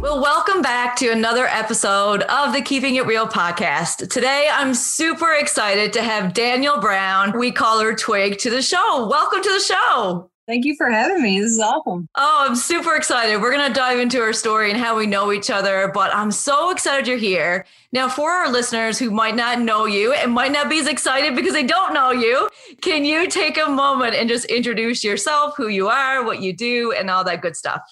Well, welcome back to another episode of the Keeping It Real podcast. Today, I'm super excited to have Danielle Brown. We call her Twig to the show. Welcome to the show. Thank you for having me. This is awesome. Oh, I'm super excited. We're going to dive into her story and how we know each other, but I'm so excited you're here. Now, for our listeners who might not know you and might not be as excited because they don't know you, can you take a moment and just introduce yourself, who you are, what you do, and all that good stuff?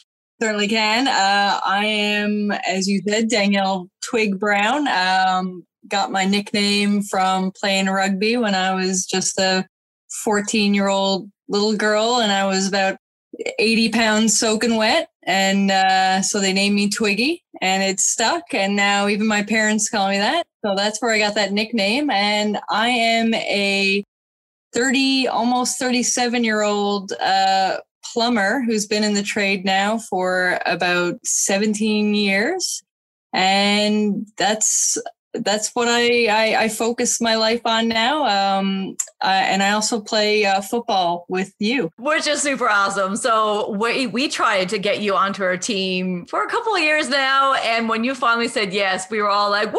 Certainly can. Uh, I am, as you said, Danielle Twig Brown. Um, got my nickname from playing rugby when I was just a 14 year old little girl and I was about 80 pounds soaking wet. And uh, so they named me Twiggy and it stuck. And now even my parents call me that. So that's where I got that nickname. And I am a 30, almost 37 year old uh, plumber who's been in the trade now for about 17 years. And that's that's what I, I, I focus my life on now. Um, uh, and I also play uh, football with you, which is super awesome. So we we tried to get you onto our team for a couple of years now, and when you finally said yes, we were all like, "Woohoo!"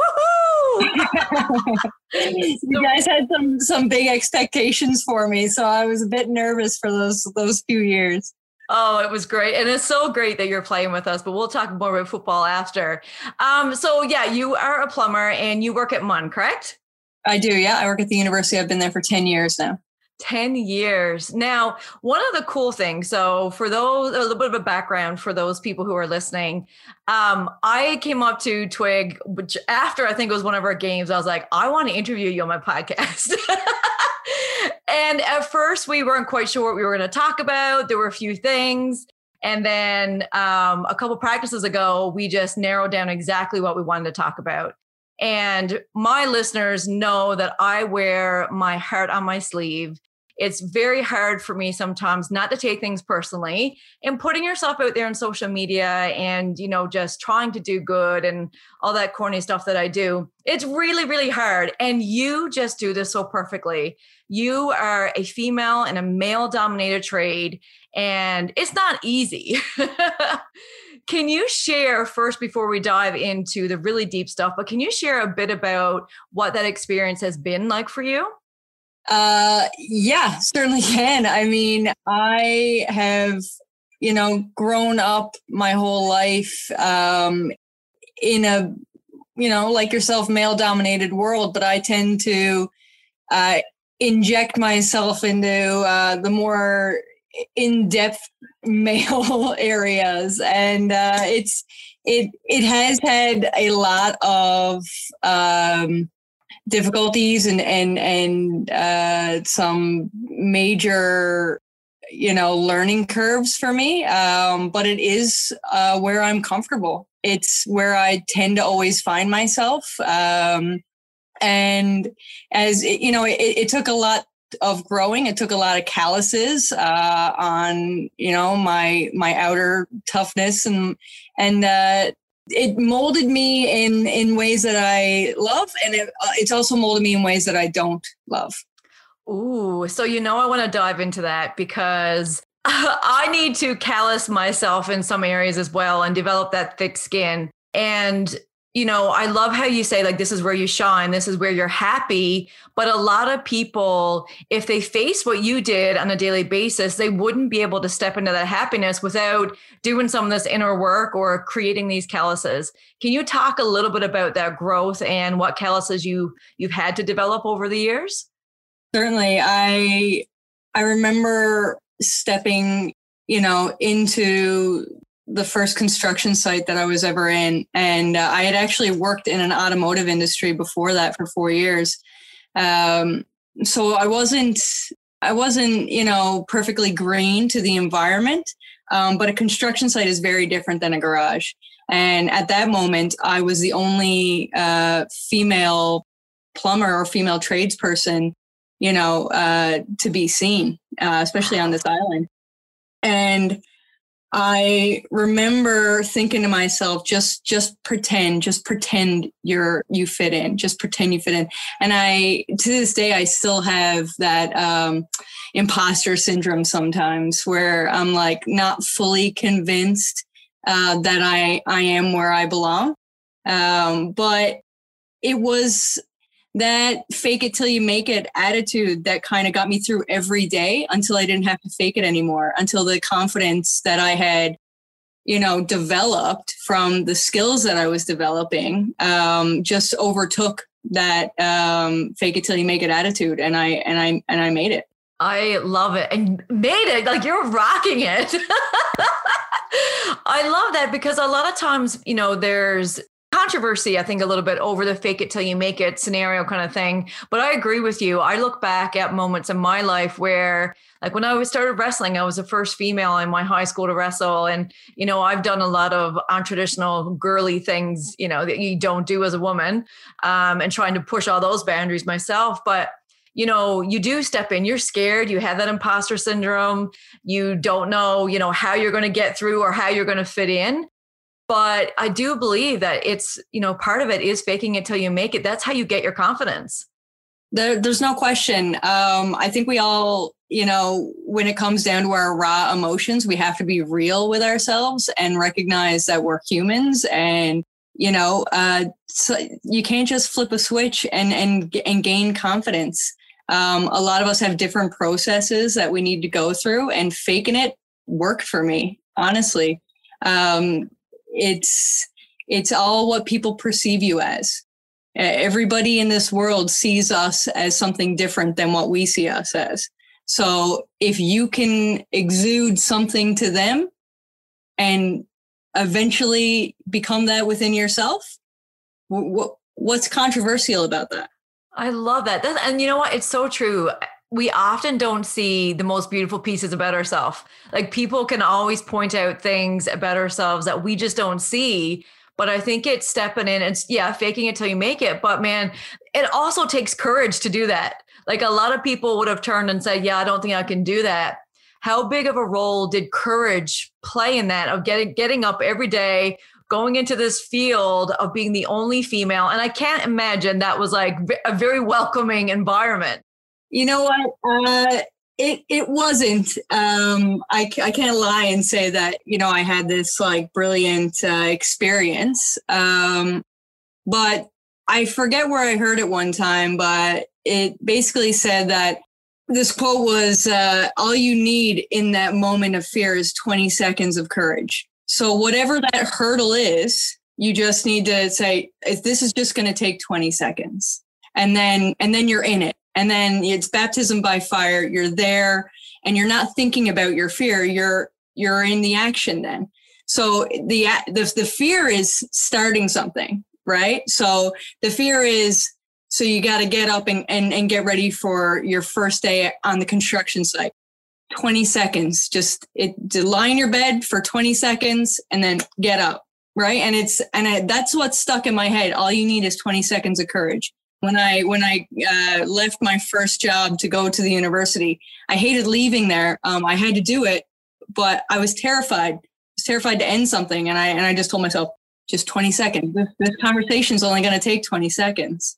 you guys had some some big expectations for me, so I was a bit nervous for those those few years. Oh, it was great. And it's so great that you're playing with us, but we'll talk more about football after. Um, so yeah, you are a plumber and you work at MUN, correct? I do, yeah. I work at the university. I've been there for 10 years now. 10 years. Now, one of the cool things, so for those, a little bit of a background for those people who are listening, um, I came up to Twig, which after I think it was one of our games, I was like, I want to interview you on my podcast. and at first, we weren't quite sure what we were going to talk about. There were a few things. And then um, a couple practices ago, we just narrowed down exactly what we wanted to talk about. And my listeners know that I wear my heart on my sleeve. It's very hard for me sometimes not to take things personally and putting yourself out there on social media and, you know, just trying to do good and all that corny stuff that I do. It's really, really hard. And you just do this so perfectly. You are a female in a male dominated trade, and it's not easy. can you share first before we dive into the really deep stuff, but can you share a bit about what that experience has been like for you? Uh, yeah, certainly can. I mean, I have, you know, grown up my whole life um, in a, you know, like yourself, male dominated world, but I tend to uh, inject myself into uh, the more in-depth male areas and uh, it's it it has had a lot of um, difficulties and and and uh, some major you know learning curves for me. Um, but it is uh, where i'm comfortable. It's where i tend to always find myself. Um, and as it, you know it, it, took a lot of growing. It took a lot of calluses uh, on you know my my outer toughness and and uh, it molded me in in ways that I love, and it, uh, it's also molded me in ways that I don't love. Ooh, so you know I want to dive into that because I need to callous myself in some areas as well and develop that thick skin. And you know, I love how you say, like, this is where you shine, this is where you're happy. But a lot of people, if they face what you did on a daily basis, they wouldn't be able to step into that happiness without doing some of this inner work or creating these calluses. Can you talk a little bit about that growth and what calluses you you've had to develop over the years? Certainly. I I remember stepping, you know, into the first construction site that I was ever in. And uh, I had actually worked in an automotive industry before that for four years. Um, so I wasn't, I wasn't, you know, perfectly green to the environment. Um, but a construction site is very different than a garage. And at that moment, I was the only uh, female plumber or female tradesperson, you know, uh, to be seen, uh, especially on this island. And I remember thinking to myself, just just pretend, just pretend you're you fit in, just pretend you fit in. And I to this day I still have that um imposter syndrome sometimes where I'm like not fully convinced uh, that I I am where I belong. Um, but it was that fake it till you make it attitude that kind of got me through every day until I didn't have to fake it anymore, until the confidence that I had, you know, developed from the skills that I was developing um, just overtook that um, fake it till you make it attitude. And I, and I, and I made it. I love it and made it like you're rocking it. I love that because a lot of times, you know, there's controversy, I think, a little bit over the fake it till you make it scenario kind of thing. But I agree with you. I look back at moments in my life where, like, when I started wrestling, I was the first female in my high school to wrestle. And, you know, I've done a lot of untraditional girly things, you know, that you don't do as a woman um, and trying to push all those boundaries myself. But you know, you do step in, you're scared, you have that imposter syndrome, you don't know, you know, how you're going to get through or how you're going to fit in but i do believe that it's you know part of it is faking it till you make it. That's how you get your confidence. There, there's no question. Um, i think we all you know when it comes down to our raw emotions we have to be real with ourselves and recognize that we're humans and you know uh, so you can't just flip a switch and and and gain confidence. Um, a lot of us have different processes that we need to go through and faking it worked for me honestly. Um, it's it's all what people perceive you as. Everybody in this world sees us as something different than what we see us as. So if you can exude something to them and eventually become that within yourself what, what's controversial about that? I love that and you know what? It's so true we often don't see the most beautiful pieces about ourselves. Like people can always point out things about ourselves that we just don't see. But I think it's stepping in and yeah, faking it till you make it. But man, it also takes courage to do that. Like a lot of people would have turned and said, Yeah, I don't think I can do that. How big of a role did courage play in that of getting getting up every day, going into this field of being the only female? And I can't imagine that was like a very welcoming environment. You know what? Uh, it it wasn't. Um, I I can't lie and say that you know I had this like brilliant uh, experience. Um, but I forget where I heard it one time, but it basically said that this quote was uh, all you need in that moment of fear is 20 seconds of courage. So whatever that hurdle is, you just need to say this is just going to take 20 seconds and then and then you're in it and then it's baptism by fire. You're there and you're not thinking about your fear. You're you're in the action then. So the the, the fear is starting something right? So the fear is so you got to get up and, and and get ready for your first day on the construction site. 20 seconds just it lie in your bed for 20 seconds and then get up right? And it's and I, that's what's stuck in my head. All you need is 20 seconds of courage when I when I uh, left my first job to go to the university. I hated leaving there. Um, I had to do it, but I was terrified. I was terrified to end something, and I and I just told myself, just 20 seconds. This, this conversation is only going to take 20 seconds,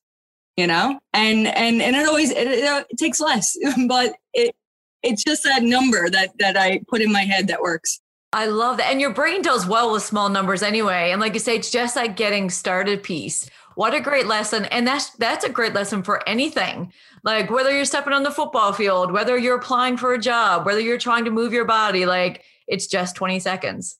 you know. And and and it always it, it, it takes less, but it it's just that number that that I put in my head that works. I love that. And your brain does well with small numbers anyway. And like you say, it's just that getting started piece what a great lesson. And that's that's a great lesson for anything. Like whether you're stepping on the football field, whether you're applying for a job, whether you're trying to move your body, like it's just 20 seconds.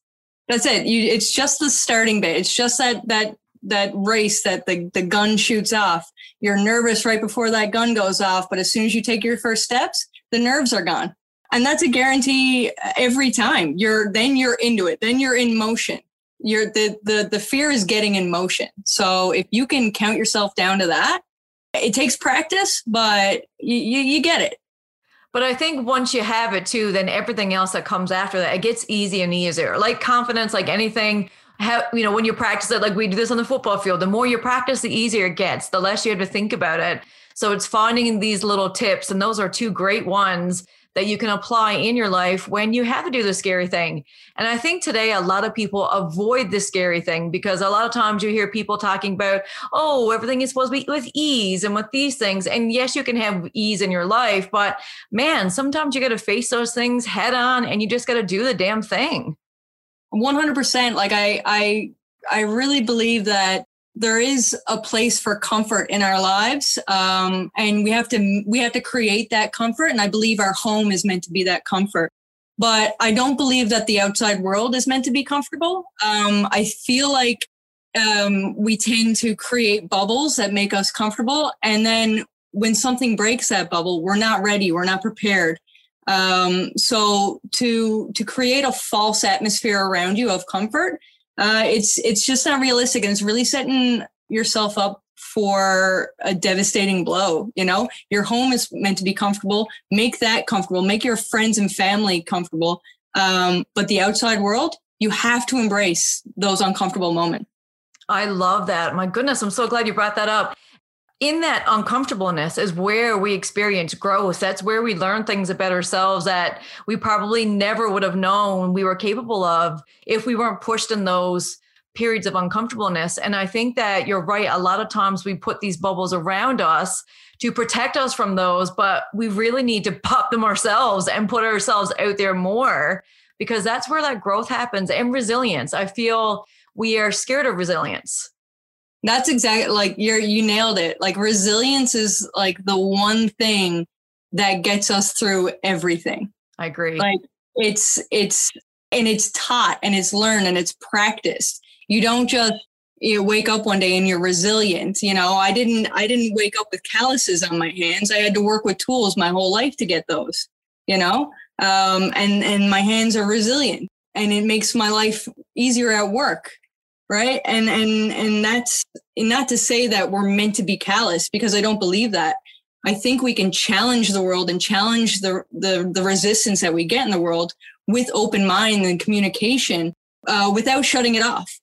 That's it. You it's just the starting bit. It's just that that that race that the, the gun shoots off. You're nervous right before that gun goes off, but as soon as you take your first steps, the nerves are gone. And that's a guarantee every time. You're then you're into it. Then you're in motion. You're the the the fear is getting in motion. So if you can count yourself down to that, it takes practice, but you, you, you get it. But I think once you have it too, then everything else that comes after that, it gets easier and easier. Like confidence, like anything, have, you know, when you practice it, like we do this on the football field, the more you practice, the easier it gets, the less you have to think about it. So it's finding these little tips, and those are two great ones that you can apply in your life when you have to do the scary thing. And I think today a lot of people avoid the scary thing because a lot of times you hear people talking about, oh, everything is supposed to be with ease and with these things. And yes, you can have ease in your life, but man, sometimes you got to face those things head on and you just got to do the damn thing. 100% like I I I really believe that there is a place for comfort in our lives um, and we have to we have to create that comfort and i believe our home is meant to be that comfort. But i don't believe that the outside world is meant to be comfortable. Um, i feel like um, we tend to create bubbles that make us comfortable and then when something breaks that bubble we're not ready we're not prepared. Um, so to to create a false atmosphere around you of comfort uh, it's it's just not realistic, and it's really setting yourself up for a devastating blow. You know, your home is meant to be comfortable. Make that comfortable. Make your friends and family comfortable. Um, but the outside world, you have to embrace those uncomfortable moments. I love that. My goodness, I'm so glad you brought that up in that uncomfortableness is where we experience growth. That's where we learn things about ourselves that we probably never would have known we were capable of if we weren't pushed in those periods of uncomfortableness. And I think that you're right. A lot of times we put these bubbles around us to protect us from those, but we really need to pop them ourselves and put ourselves out there more because that's where that growth happens and resilience. I feel we are scared of resilience that's exactly like you're you nailed it. Like resilience is like the one thing that gets us through everything. I agree. Like it's it's and it's taught and it's learned and it's practiced. You don't just you wake up one day and you're resilient. You know, I didn't I didn't wake up with calluses on my hands. I had to work with tools my whole life to get those. You know, um, and and my hands are resilient, and it makes my life easier at work right? And and and that's not to say that we're meant to be callous because i don't believe that. I think we can challenge the world and challenge the the, the resistance that we get in the world with open mind and communication uh, without shutting it off.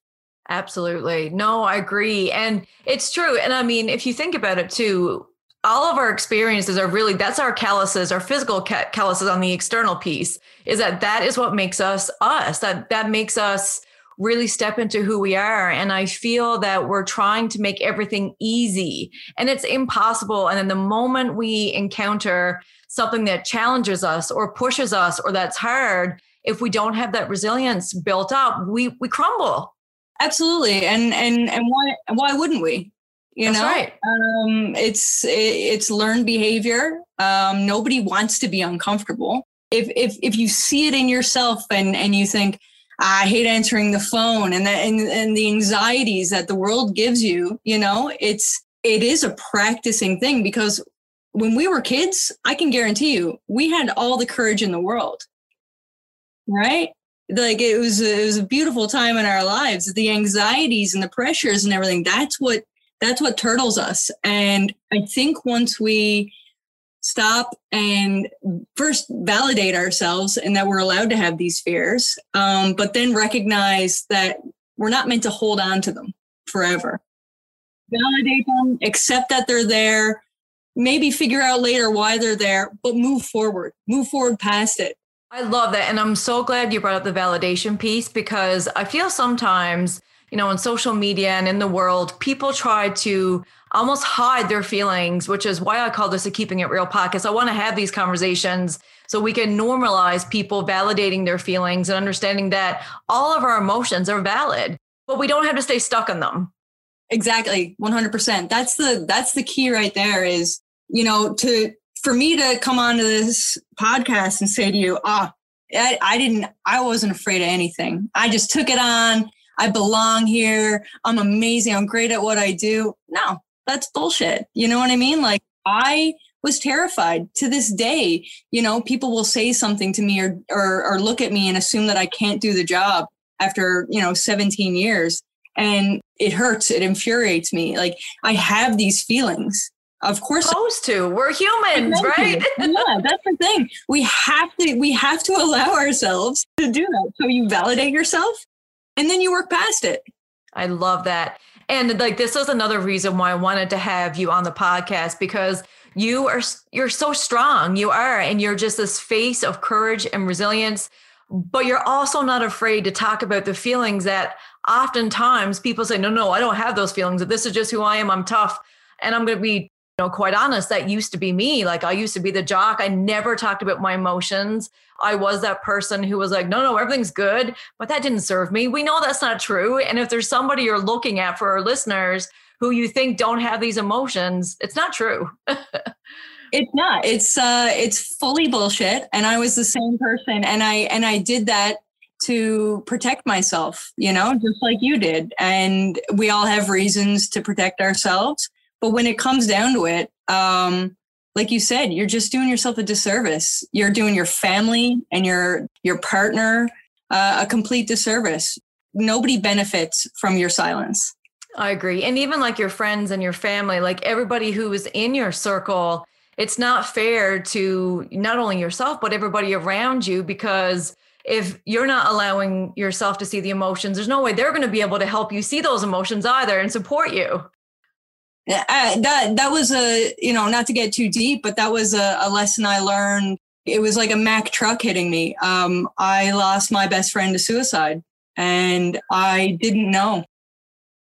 Absolutely. No i agree. And it's true. And i mean if you think about it too all of our experiences are really that's our calluses our physical calluses on the external piece is that that is what makes us us. That that makes us really step into who we are. And I feel that we're trying to make everything easy and it's impossible. And then the moment we encounter something that challenges us or pushes us or that's hard, if we don't have that resilience built up, we we crumble. Absolutely. And and and why why wouldn't we? You That's know, right. um, it's it's learned behavior. Um, nobody wants to be uncomfortable. If if if you see it in yourself and and you think, I hate answering the phone and the, and, and the anxieties that the world gives you, you know, it's, it is a practicing thing because when we were kids, I can guarantee you, we had all the courage in the world. Right? Like it was, it was a beautiful time in our lives. The anxieties and the pressures and everything, that's what, that's what turtles us. And I think once we stop and first validate ourselves and that we're allowed to have these fears, um, but then recognize that we're not meant to hold on to them forever. Validate them, accept that they're there, maybe figure out later why they're there, but move forward, move forward past it. I love that. And I'm so glad you brought up the validation piece because I feel sometimes, you know, on social media and in the world, people try to almost hide their feelings, which is why I call this a keeping it real podcast. I want to have these conversations so we can normalize people validating their feelings and understanding that all of our emotions are valid, but we don't have to stay stuck in them. Exactly. 100%. That's the that's the key right there is, you know, to for me to come onto this podcast and say to you, ah, I, I didn't I wasn't afraid of anything. I just took it on. I belong here. I'm amazing. I'm great at what I do. No, that's bullshit. You know what I mean? Like I was terrified to this day. You know, people will say something to me or, or, or look at me and assume that I can't do the job after, you know, 17 years. And it hurts. It infuriates me. Like I have these feelings. Of course, supposed to. We're humans, right? yeah, that's the thing. We have to. We have to allow ourselves to do that. So you validate yourself, and then you work past it. I love that. And like this was another reason why I wanted to have you on the podcast because you are you're so strong. You are and you're just this face of courage and resilience, but you're also not afraid to talk about the feelings that oftentimes people say no no, I don't have those feelings. This is just who I am. I'm tough. And I'm going to be you know, quite honest, that used to be me. Like I used to be the jock. I never talked about my emotions. I was that person who was like, no, no, everything's good, but that didn't serve me. We know that's not true. And if there's somebody you're looking at for our listeners who you think don't have these emotions, it's not true. it's not. It's uh it's fully bullshit. And I was the same person. And I and I did that to protect myself, you know, just like you did. And we all have reasons to protect ourselves. But when it comes down to it, um, like you said, you're just doing yourself a disservice. You're doing your family and your your partner uh, a complete disservice. Nobody benefits from your silence. I agree. And even like your friends and your family, like everybody who is in your circle, it's not fair to not only yourself, but everybody around you because if you're not allowing yourself to see the emotions, there's no way they're going to be able to help you see those emotions either and support you. I, that that was a you know not to get too deep, but that was a, a lesson I learned. It was like a Mack truck hitting me. Um, I lost my best friend to suicide, and I didn't know.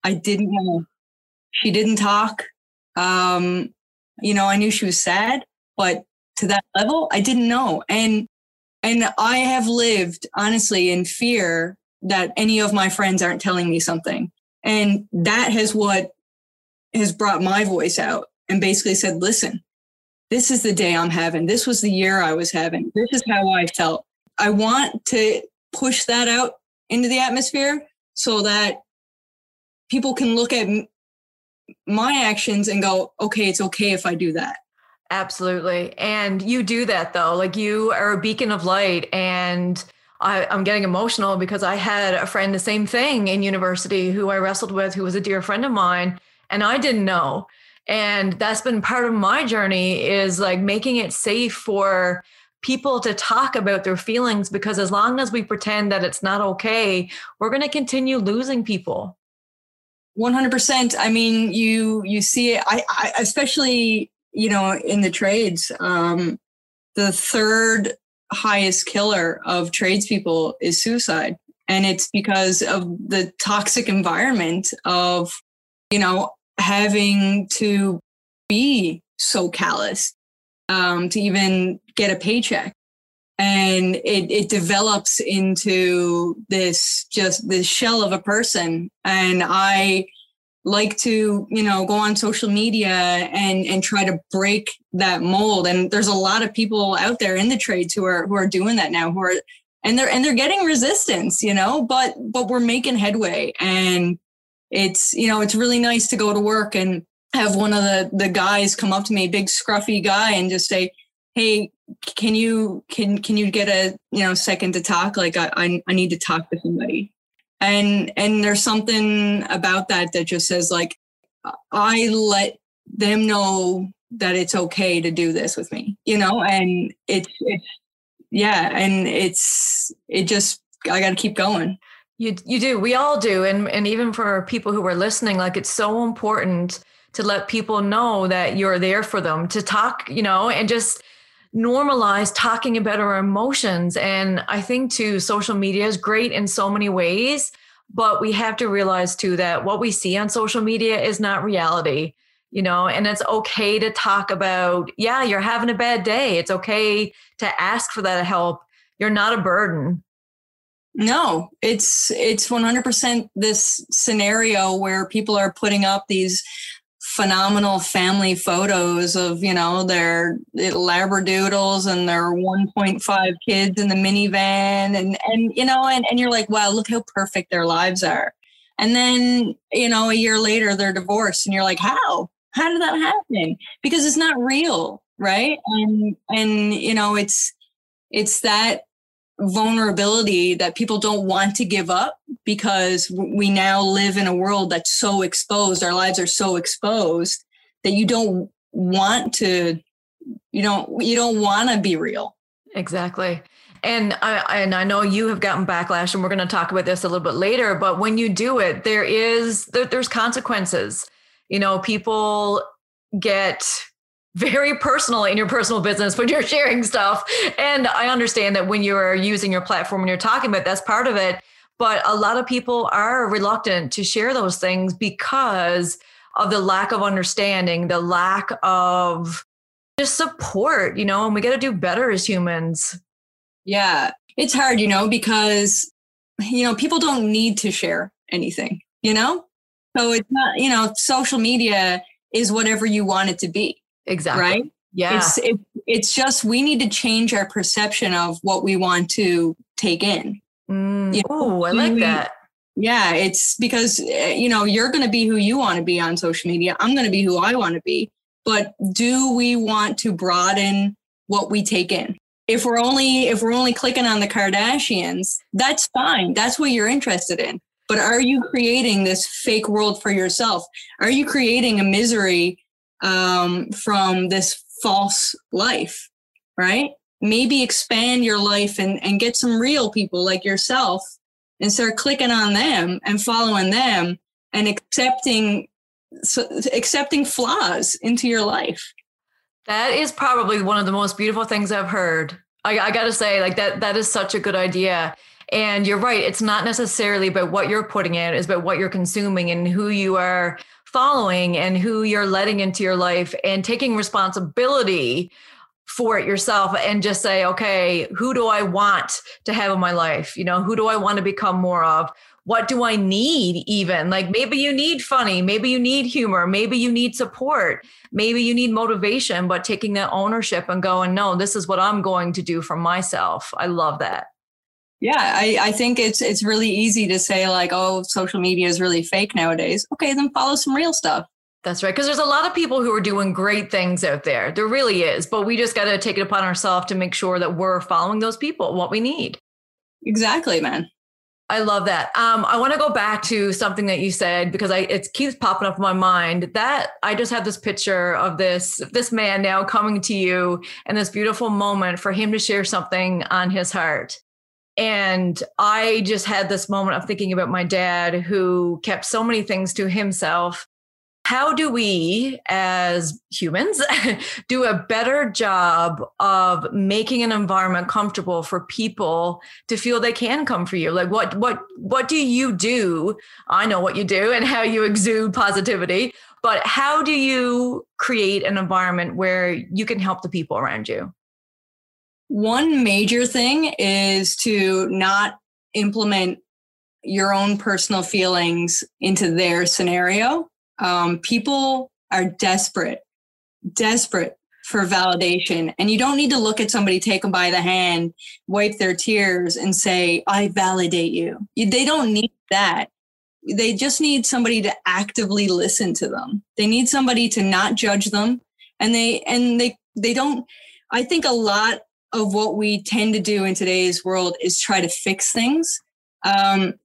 I didn't know. She didn't talk. Um, you know, I knew she was sad, but to that level, I didn't know. And and I have lived honestly in fear that any of my friends aren't telling me something. And that has what has brought my voice out and basically said, listen, this is the day I'm having. This was the year I was having. This is how I felt. I want to push that out into the atmosphere so that people can look at my actions and go, okay, it's okay if I do that. Absolutely. And you do that though. Like you are a beacon of light. And I, am getting emotional because I had a friend, the same thing in university, who I wrestled with, who was a dear friend of mine and I didn't know. And that's been part of my journey is like making it safe for people to talk about their feelings because as long as we pretend that it's not okay, we're going to continue losing people. 100%. I mean, you you see it I, I especially, you know, in the trades, um the third highest killer of tradespeople is suicide and it's because of the toxic environment of you know having to be so callous um, to even get a paycheck. And it, it develops into this just this shell of a person. And i like to you know go on social media and and try to break that mold. And there's a lot of people out there in the trades who are who are doing that now who are and they're and they're getting resistance you know but but we're making headway. And it's you know it's really nice to go to work and have one of the the guys come up to me big scruffy guy and just say hey can you can can you get a you know second to talk? Like i i, I need to talk to somebody. And and there's something about that that just says like i let them know that it's okay to do this with me you know? And it's it's yeah and it's it just i got to keep going you you do. We all do. And and even for people who are listening, like it's so important to let people know that you're there for them, to talk, you know, and just normalize talking about our emotions. And I think too, social media is great in so many ways, but we have to realize too that what we see on social media is not reality you know and it's okay to talk about yeah you're having a bad day it's okay to ask for that help you're not a burden no, it's it's 100% this scenario where people are putting up these phenomenal family photos of you know their labradoodles and their 1.5 kids in the minivan and and you know and, and you're like wow look how perfect their lives are. And then you know a year later they're divorced and you're like how? How did that happen? Because it's not real right? And and you know it's it's that vulnerability that people don't want to give up because we now live in a world that's so exposed our lives are so exposed that you don't want to you don't you don't want to be real exactly and I and I know you have gotten backlash, and we're going to talk about this a little bit later. But when you do it, there is there, there's consequences. You know, people get very personal in your personal business when you're sharing stuff. And I understand that when you're using your platform and you're talking about that's part of it. But a lot of people are reluctant to share those things because of the lack of understanding, the lack of just support, you know, and we got to do better as humans. Yeah. It's hard, you know, because, you know, people don't need to share anything, you know? So it's not, you know, social media is whatever you want it to be. Exactly. Right? Yeah. It's it, it's just we need to change our perception of what we want to take in. Mm, you know, oh, I like we, that. Yeah, it's because eh, you know you're going to be who you want to be on social media. I'm going to be who I want to be. But do we want to broaden what we take in? If we're only if we're only clicking on the Kardashians, that's fine. That's what you're interested in. But are you creating this fake world for yourself? Are you creating a misery um, from this false life, right? Maybe expand your life and, and get some real people like yourself and start clicking on them and following them and accepting so, accepting flaws into your life. That is probably one of the most beautiful things I've heard. I, I got to say, like that, that is such a good idea. And you're right. It's not necessarily about what you're putting in, it's about what you're consuming and who you are following and who you're letting into your life and taking responsibility for it yourself and just say, okay, who do I want to have in my life? You know, who do I want to become more of? What do I need even? Like maybe you need funny, maybe you need humor, maybe you need support, maybe you need motivation, but taking that ownership and going, no, this is what I'm going to do for myself. I love that. Yeah, I, I think it's it's really easy to say like, oh, social media is really fake nowadays. Okay, then follow some real stuff. That's right. Because there's a lot of people who are doing great things out there. There really is. But we just got to take it upon ourselves to make sure that we're following those people, what we need. Exactly, man. I love that. Um, I want to go back to something that you said because I it keeps popping up in my mind. That I just have this picture of this this man now coming to you and this beautiful moment for him to share something on his heart. And I just had this moment of thinking about my dad who kept so many things to himself. How do we, as humans, do a better job of making an environment comfortable for people to feel they can come for you? Like, what, what, what do you do? I know what you do and how you exude positivity, but how do you create an environment where you can help the people around you? One major thing is to not implement your own personal feelings into their scenario. Um, people are desperate, desperate for validation. And you don't need to look at somebody, take them by the hand, wipe their tears, and say, I validate you. They don't need that. They just need somebody to actively listen to them. They need somebody to not judge them. And they, and they, they don't, I think a lot of what we tend to do in today's world is try to fix things. Um,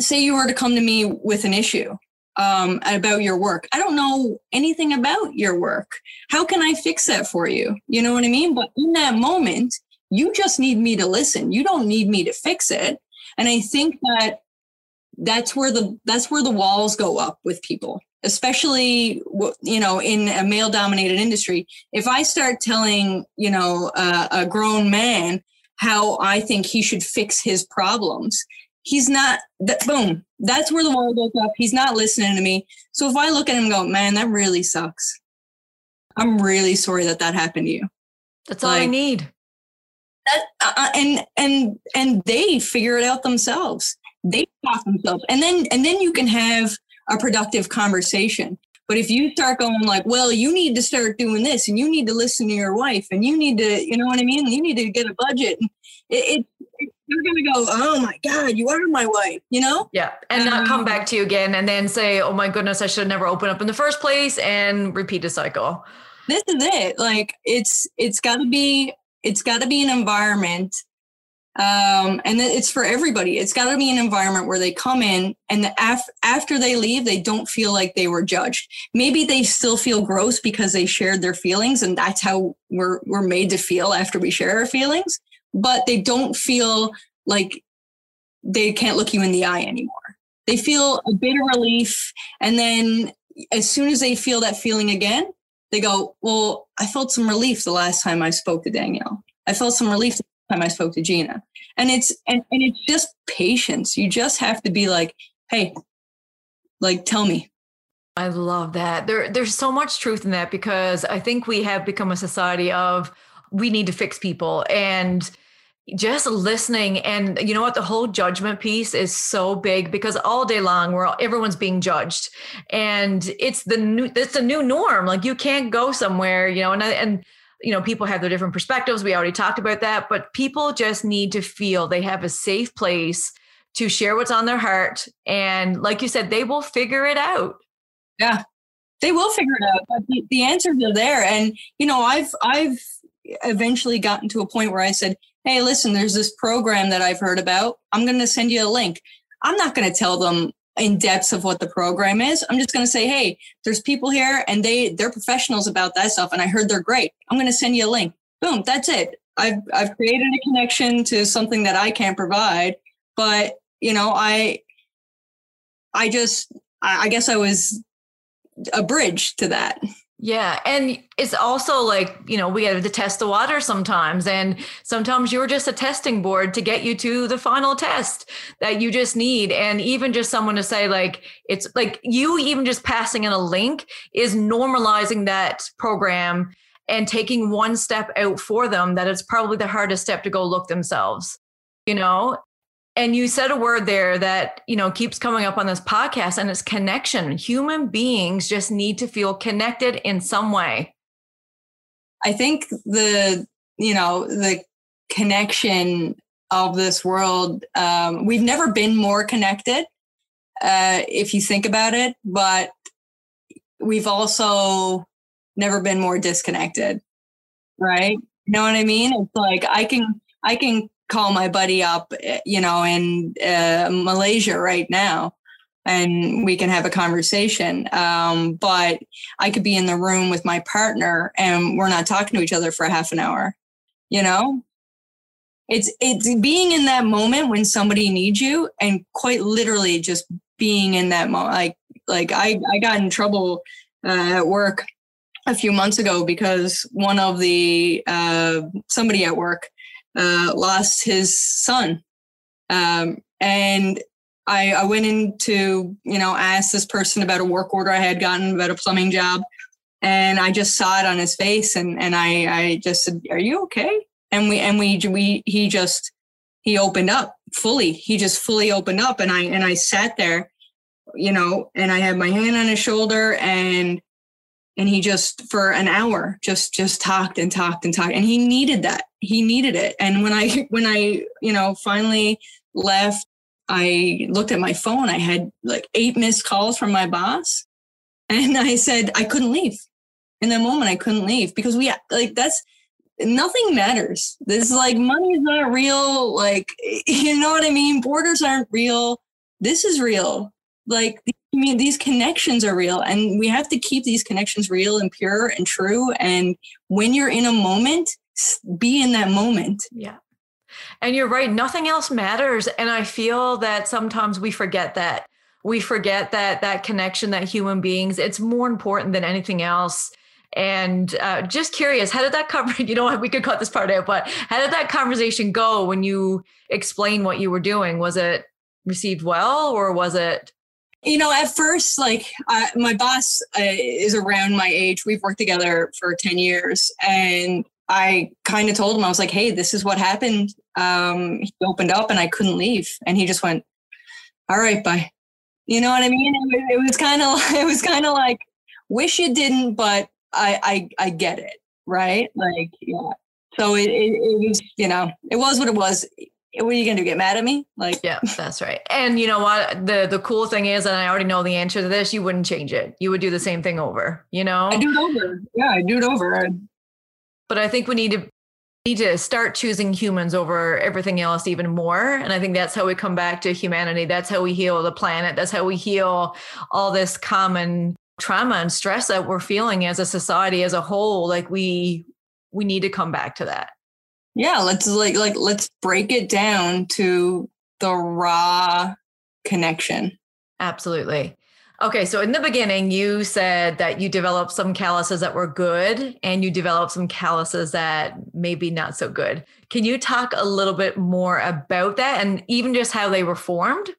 say you were to come to me with an issue um, about your work. I don't know anything about your work. How can I fix that for you? You know what I mean? But in that moment, you just need me to listen. You don't need me to fix it. And I think that that's where the that's where the walls go up with people especially you know in a male dominated industry if i start telling you know uh, a grown man how i think he should fix his problems he's not that boom that's where the wall goes up he's not listening to me. So if i look at him and go man that really sucks. I'm really sorry that that happened to you. That's like, all i need. that, uh, uh, and and and they figure it out themselves. They talk themselves. And then and then you can have a productive conversation. But if you start going like, well, you need to start doing this and you need to listen to your wife and you need to, you know what I mean? You need to get a budget. It, it, it you're going to go, oh my God, you are my wife, you know? Yeah. And um, not come back to you again and then say, oh my goodness, I should have never opened up in the first place and repeat the cycle. This is it. Like it's, it's got to be, it's got to be an environment um, and it's for everybody. It's got to be an environment where they come in and the af- after they leave, they don't feel like they were judged. Maybe they still feel gross because they shared their feelings, and that's how we're we're made to feel after we share our feelings. But they don't feel like they can't look you in the eye anymore. They feel a bit of relief, and then as soon as they feel that feeling again, they go, "Well, I felt some relief the last time I spoke to Danielle. I felt some relief time I spoke to Gina. And it's and, and it's just patience. You just have to be like, hey, like tell me. I love that. There there's so much truth in that because I think we have become a society of we need to fix people and just listening and you know what the whole judgment piece is so big because all day long we're all, everyone's being judged and it's the new it's the new norm like you can't go somewhere you know and and you know people have their different perspectives. We already talked about that but people just need to feel they have a safe place to share what's on their heart. And like you said they will figure it out. Yeah they will figure it out but the, the answers are there. And you know i've i've eventually gotten to a point where i said hey listen there's this program that i've heard about. I'm going to send you a link. I'm not going to tell them in depth of what the program is. I'm just going to say, hey, there's people here and they they're professionals about that stuff, and I heard they're great. I'm going to send you a link. Boom, that's it. I've I've created a connection to something that I can't provide, but you know, I I just I guess I was a bridge to that. Yeah. And it's also like, you know, we have to test the water sometimes. And sometimes you're just a testing board to get you to the final test that you just need. And even just someone to say, like, it's like you even just passing in a link is normalizing that program and taking one step out for them that it's probably the hardest step to go look themselves, you know? And you said a word there that you know keeps coming up on this podcast and it's connection. Human beings just need to feel connected in some way. I think the you know the connection of this world um, we've never been more connected uh, if you think about it but we've also never been more disconnected right? You know what i mean? It's like i can i can call my buddy up, eh, you know, in uh, Malaysia right now, and we can have a conversation. Um, but I could be in the room with my partner, and we're not talking to each other for half an hour. You know, it's it's being in that moment when somebody needs you, and quite literally just being in that moment. Like like I I got in trouble uh, at work a few months ago because one of the uh, somebody at work uh, lost his son. Um, and I, I went in to, you know, ask this person about a work order I had gotten about a plumbing job. And I just saw it on his face and, and I, I just said, are you okay? And we, and we, we, he just, he opened up fully. He just fully opened up and I, and I sat there, you know, and I had my hand on his shoulder and and he just for an hour just just talked and talked and talked. And he needed that. He needed it. And when i when i you know finally left i looked at my phone. I had like eight missed calls from my boss. And i said i couldn't leave. In that moment i couldn't leave because we like that's nothing matters. This is like money is not real. Like you know what i mean? Borders aren't real. This is real. Like I mean, these connections are real, and we have to keep these connections real and pure and true. And when you're in a moment, be in that moment. Yeah. And you're right, nothing else matters. And I feel that sometimes we forget that. We forget that that connection, that human beings, it's more important than anything else. And uh, just curious, how did that cover? You know, we could cut this part out, but how did that conversation go when you explained what you were doing? Was it received well, or was it? You know, at first, like my boss uh, is around my age. We've worked together for 10 years. And I kind of told him, I was like, hey, this is what happened. Um, he opened up and I couldn't leave. And he just went, all right, bye. You know what I mean? It, it was kind of, it was kind of like, wish you didn't, but I I, I get it, right? Like, yeah. So it, it, it was, you know, it was what it was what are you gonna do? Get mad at me? Like, yeah, that's right. And you know what? The the cool thing is, and I already know the answer to this. You wouldn't change it. You would do the same thing over. You know, I do it over. Yeah, I do it over. But I think we need to need to start choosing humans over everything else even more. And I think that's how we come back to humanity. That's how we heal the planet. That's how we heal all this common trauma and stress that we're feeling as a society as a whole. Like we we need to come back to that yeah let's like like let's break it down to the raw connection. Absolutely. Okay so in the beginning you said that you developed some calluses that were good and you developed some calluses that maybe not so good. Can you talk a little bit more about that and even just how they were formed?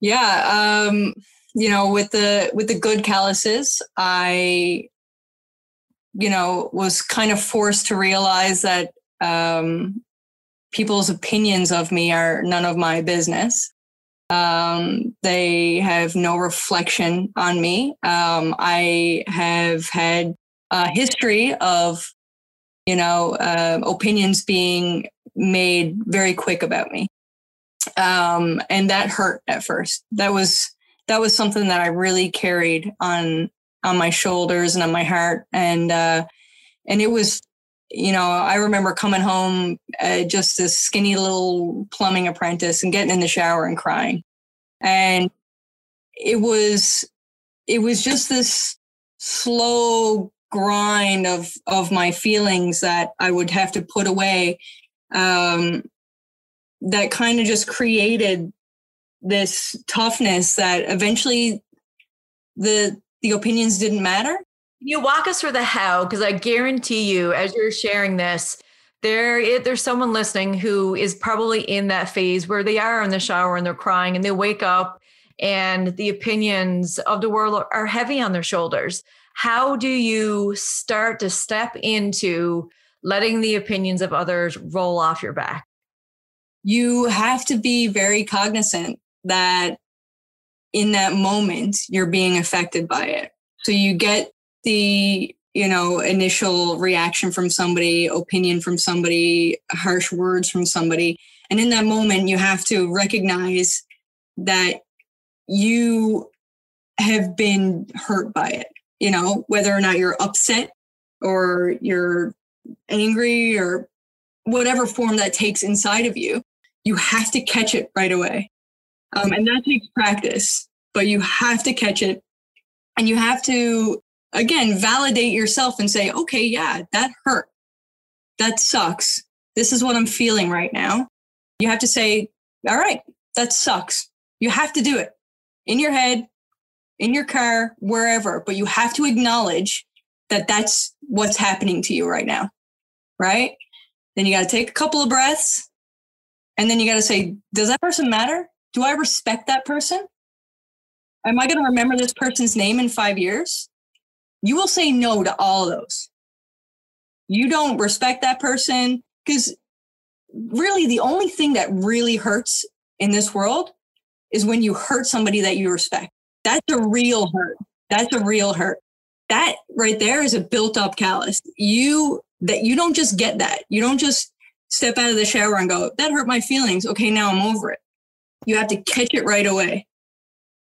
Yeah um you know with the with the good calluses i you know was kind of forced to realize that um, people's opinions of me are none of my business. Um, they have no reflection on me. Um, I have had a history of, you know, uh, opinions being made very quick about me, um, and that hurt at first. That was that was something that I really carried on on my shoulders and on my heart, and uh, and it was you know, I remember coming home uh, just this skinny little plumbing apprentice and getting in the shower and crying. And it was, it was just this slow grind of, of my feelings that I would have to put away. Um, that kind of just created this toughness that eventually the, the opinions didn't matter you walk us through the how? Because I guarantee you, as you're sharing this, there there's someone listening who is probably in that phase where they are in the shower and they're crying and they wake up and the opinions of the world are heavy on their shoulders. How do you start to step into letting the opinions of others roll off your back? You have to be very cognizant that in that moment you're being affected by it. So you get the you know initial reaction from somebody opinion from somebody harsh words from somebody. And in that moment you have to recognize that you have been hurt by it you know whether or not you're upset or you're angry or whatever form that takes inside of you you have to catch it right away. Um, and that takes practice but you have to catch it. And you have to again, validate yourself and say, okay, yeah, that hurt. That sucks. This is what I'm feeling right now. You have to say, all right, that sucks. You have to do it in your head, in your car, wherever, but you have to acknowledge that that's what's happening to you right now. Right. Then you got to take a couple of breaths. And then you got to say, does that person matter? Do I respect that person? Am I going to remember this person's name in five years? You will say no to all those. You don't respect that person because really the only thing that really hurts in this world is when you hurt somebody that you respect. That's a real hurt. That's a real hurt. That right there is a built up callus. You that you don't just get that. You don't just step out of the shower and go, that hurt my feelings. Okay, now I'm over it. You have to catch it right away.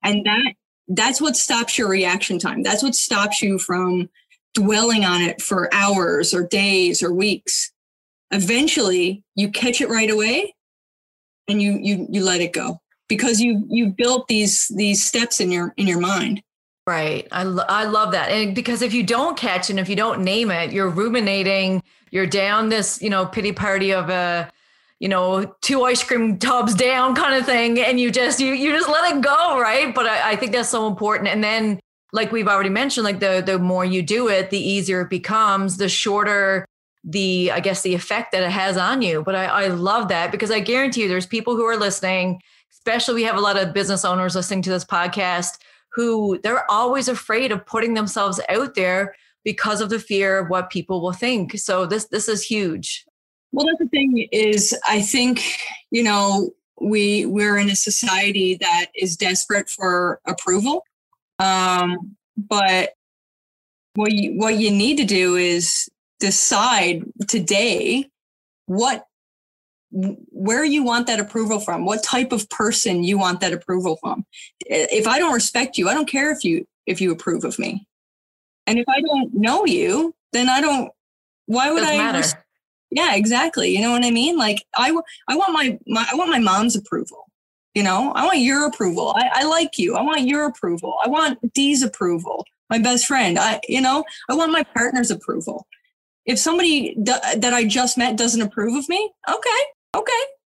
And that that's what stops your reaction time. That's what stops you from dwelling on it for hours or days or weeks. Eventually, you catch it right away and you you you let it go because you you built these these steps in your in your mind. Right. I, lo- I love that. And because if you don't catch and if you don't name it, you're ruminating, you're down this, you know, pity party of a you know, two ice cream tubs down kind of thing. And you just, you, you just let it go. Right. But I, I think that's so important. And then, like we've already mentioned, like the, the more you do it, the easier it becomes, the shorter the, I guess, the effect that it has on you. But I, I love that because I guarantee you there's people who are listening, especially we have a lot of business owners listening to this podcast who they're always afraid of putting themselves out there because of the fear of what people will think. So this this is huge. Well, that's the thing is, I think you know we we're in a society that is desperate for approval, um, but what you, what you need to do is decide today what where you want that approval from what type of person you want that approval from. If i don't respect you i don't care if you if you approve of me. And if i don't know you then i don't why would Doesn't i matter. Yeah exactly you know what i mean like i i want my, my i want my mom's approval you know i want your approval I, I like you i want your approval i want dee's approval my best friend i you know i want my partner's approval if somebody d- that i just met doesn't approve of me okay Okay.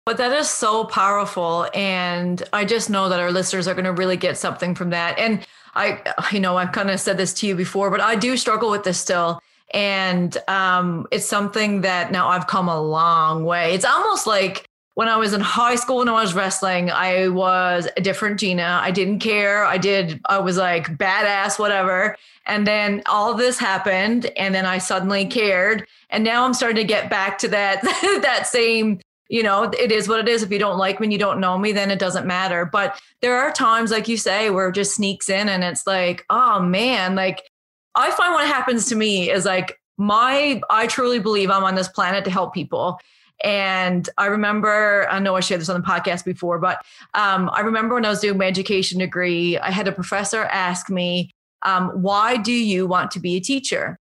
But that is so powerful. And I just know that our listeners are going to really get something from that. And I, you know, I've kind of said this to you before, but I do struggle with this still. And um, it's something that now I've come a long way. It's almost like when I was in high school and I was wrestling, I was a different Gina. I didn't care. I did, I was like badass, whatever. And then all this happened. And then I suddenly cared. And now I'm starting to get back to that, that same you know, it is what it is. If you don't like me and you don't know me, then it doesn't matter. But there are times, like you say, where it just sneaks in and it's like, oh man, like I find what happens to me is like my, I truly believe I'm on this planet to help people. And I remember, I know I shared this on the podcast before, but um, I remember when I was doing my education degree, I had a professor ask me, um, why do you want to be a teacher?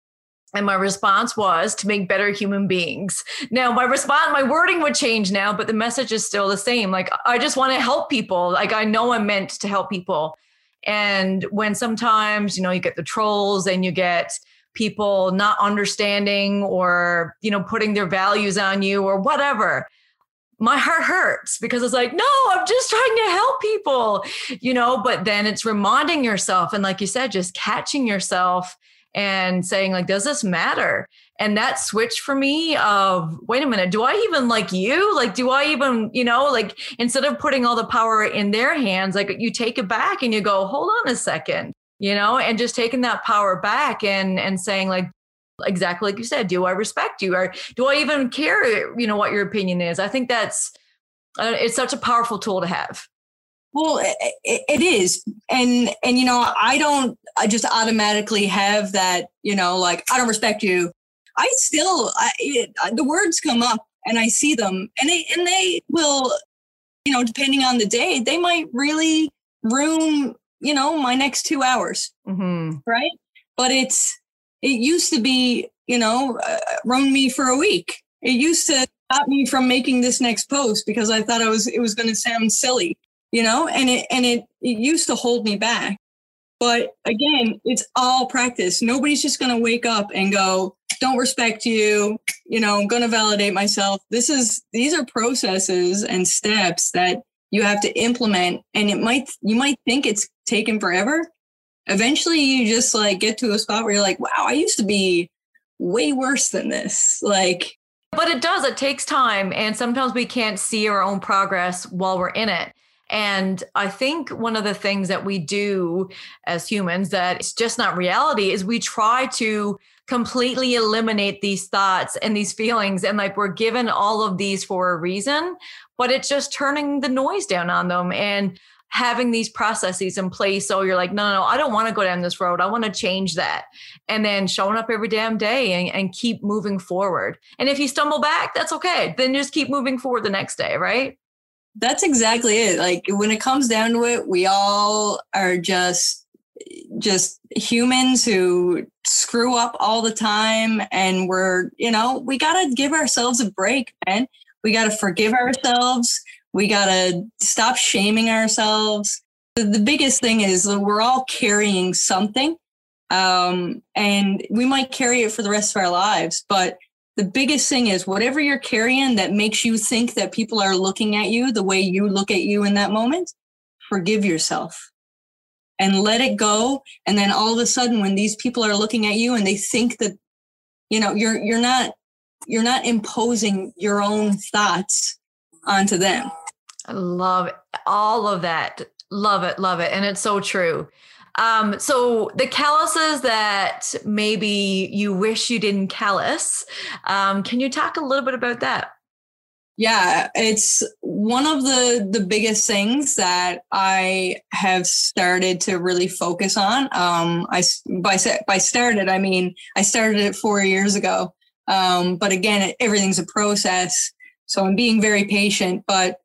And my response was to make better human beings. Now, my response, my wording would change now, but the message is still the same. Like, I just want to help people. Like, I know I'm meant to help people. And when sometimes, you know, you get the trolls and you get people not understanding or, you know, putting their values on you or whatever, my heart hurts because it's like, no, I'm just trying to help people, you know, but then it's reminding yourself. And like you said, just catching yourself and saying like does this matter and that switch for me of wait a minute do i even like you like do i even you know like instead of putting all the power in their hands like you take it back and you go hold on a second you know and just taking that power back and and saying like exactly like you said do i respect you or do i even care you know what your opinion is i think that's uh, it's such a powerful tool to have well, it, it is, and and you know, I don't. I just automatically have that. You know, like I don't respect you. I still, I, it, the words come up, and I see them, and they and they will, you know, depending on the day, they might really ruin, you know, my next two hours, mm-hmm. right? But it's it used to be, you know, uh, ruin me for a week. It used to stop me from making this next post because I thought I was it was going to sound silly you know, and it and it it used to hold me back. But again, it's all practice. Nobody's just going to wake up and go, "Don't respect you." You know, I'm going to validate myself. This is these are processes and steps that you have to implement, and it might you might think it's taken forever. Eventually, you just like get to a spot where you're like, "Wow, I used to be way worse than this." Like, but it does. It takes time, and sometimes we can't see our own progress while we're in it. And I think one of the things that we do as humans that it's just not reality is we try to completely eliminate these thoughts and these feelings. And like we're given all of these for a reason, but it's just turning the noise down on them and having these processes in place. So you're like, no, no, no I don't want to go down this road. I want to change that. And then showing up every damn day and, and keep moving forward. And if you stumble back, that's okay. Then just keep moving forward the next day, right? That's exactly it. Like when it comes down to it, we all are just just humans who screw up all the time and we're, you know, we got to give ourselves a break, man. We got to forgive ourselves. We got to stop shaming ourselves. The, the biggest thing is that we're all carrying something um, and we might carry it for the rest of our lives, but the biggest thing is whatever you're carrying that makes you think that people are looking at you the way you look at you in that moment, forgive yourself and let it go. And then all of a sudden, when these people are looking at you and they think that, you know, you're you're not you're not imposing your own thoughts onto them. I love all of that. Love it, love it. And it's so true. Um, so the calluses that maybe you wish you didn't callus, um, can you talk a little bit about that? Yeah, it's one of the the biggest things that I have started to really focus on. Um, I by by started, I mean I started it four years ago. Um, but again, everything's a process, so I'm being very patient. But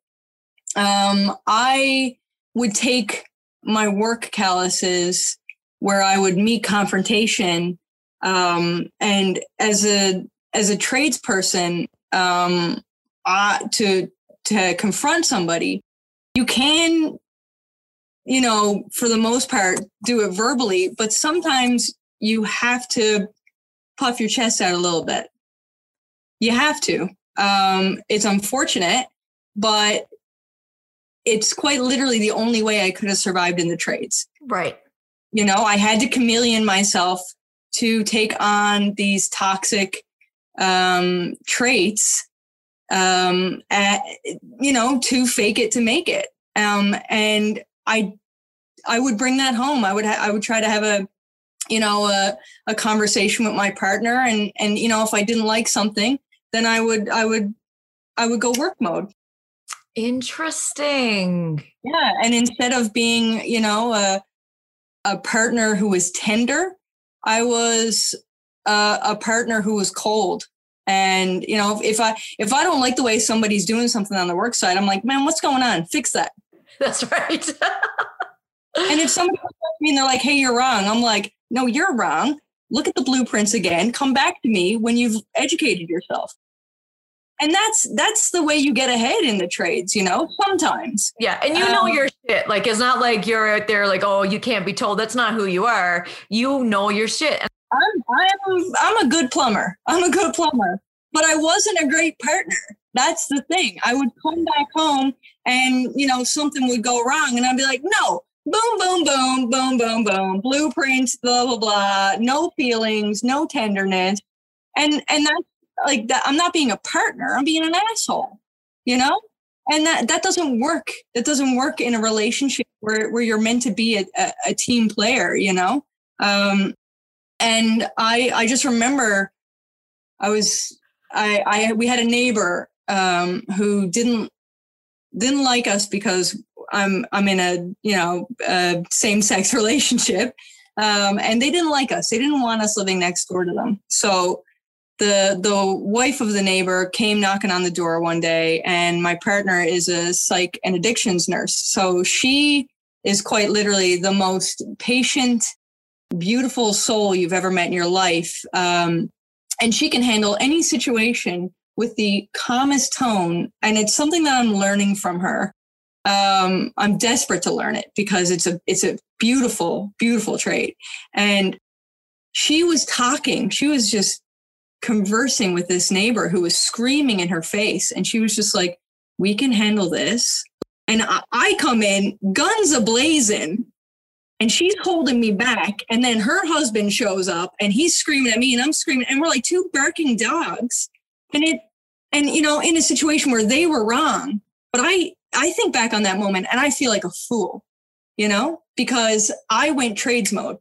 um, I would take my work calluses where I would meet confrontation. Um, and as a as a tradesperson, um, to to confront somebody, you can, you know, for the most part, do it verbally, but sometimes you have to puff your chest out a little bit. You have to. Um, it's unfortunate, but it's quite literally the only way I could have survived in the trades. Right. You know, I had to chameleon myself to take on these toxic um, traits, um, at, you know, to fake it to make it. Um, and I, I would bring that home. I would, ha- I would try to have a, you know, a, a conversation with my partner, and and you know, if I didn't like something, then I would, I would, I would go work mode. Interesting. Yeah. And instead of being, you know, a, a partner who was tender, I was a, a partner who was cold. And, you know, if I if I don't like the way somebody's doing something on the work side, I'm like, man, what's going on? Fix that. That's right. and if somebody comes to me and they're like, hey, you're wrong, I'm like, no, you're wrong. Look at the blueprints again. Come back to me when you've educated yourself and that's that's the way you get ahead in the trades you know sometimes. Yeah and you know um, your shit. Like it's not like you're out there like oh you can't be told. That's not who you are. You know your shit. I'm i'm i'm a good plumber. I'm a good plumber. But i wasn't a great partner. That's the thing. I would come back home and you know something would go wrong and i'd be like no. Boom boom boom boom boom boom. Blueprints blah blah blah. No feelings no tenderness. And and that's like that i'm not being a partner i'm being an asshole you know? And that that doesn't work. That doesn't work in a relationship where where you're meant to be a, a, a team player you know? Um and i i just remember i was i i we had a neighbor um who didn't didn't like us because i'm i'm in a you know a same sex relationship um and they didn't like us. They didn't want us living next door to them. So the the wife of the neighbor came knocking on the door one day and my partner is a psych and addictions nurse. So she is quite literally the most patient beautiful soul you've ever met in your life. Um, and she can handle any situation with the calmest tone and it's something that i'm learning from her. Um, i'm desperate to learn it because it's a it's a beautiful beautiful trait. And she was talking. She was just conversing with this neighbor who was screaming in her face. And she was just like, we can handle this. And I, I come in, guns ablazing, and she's holding me back. And then her husband shows up and he's screaming at me and I'm screaming. And we're like two barking dogs. And it, and you know, in a situation where they were wrong. But I, I think back on that moment and I feel like a fool, you know, because I went trades mode.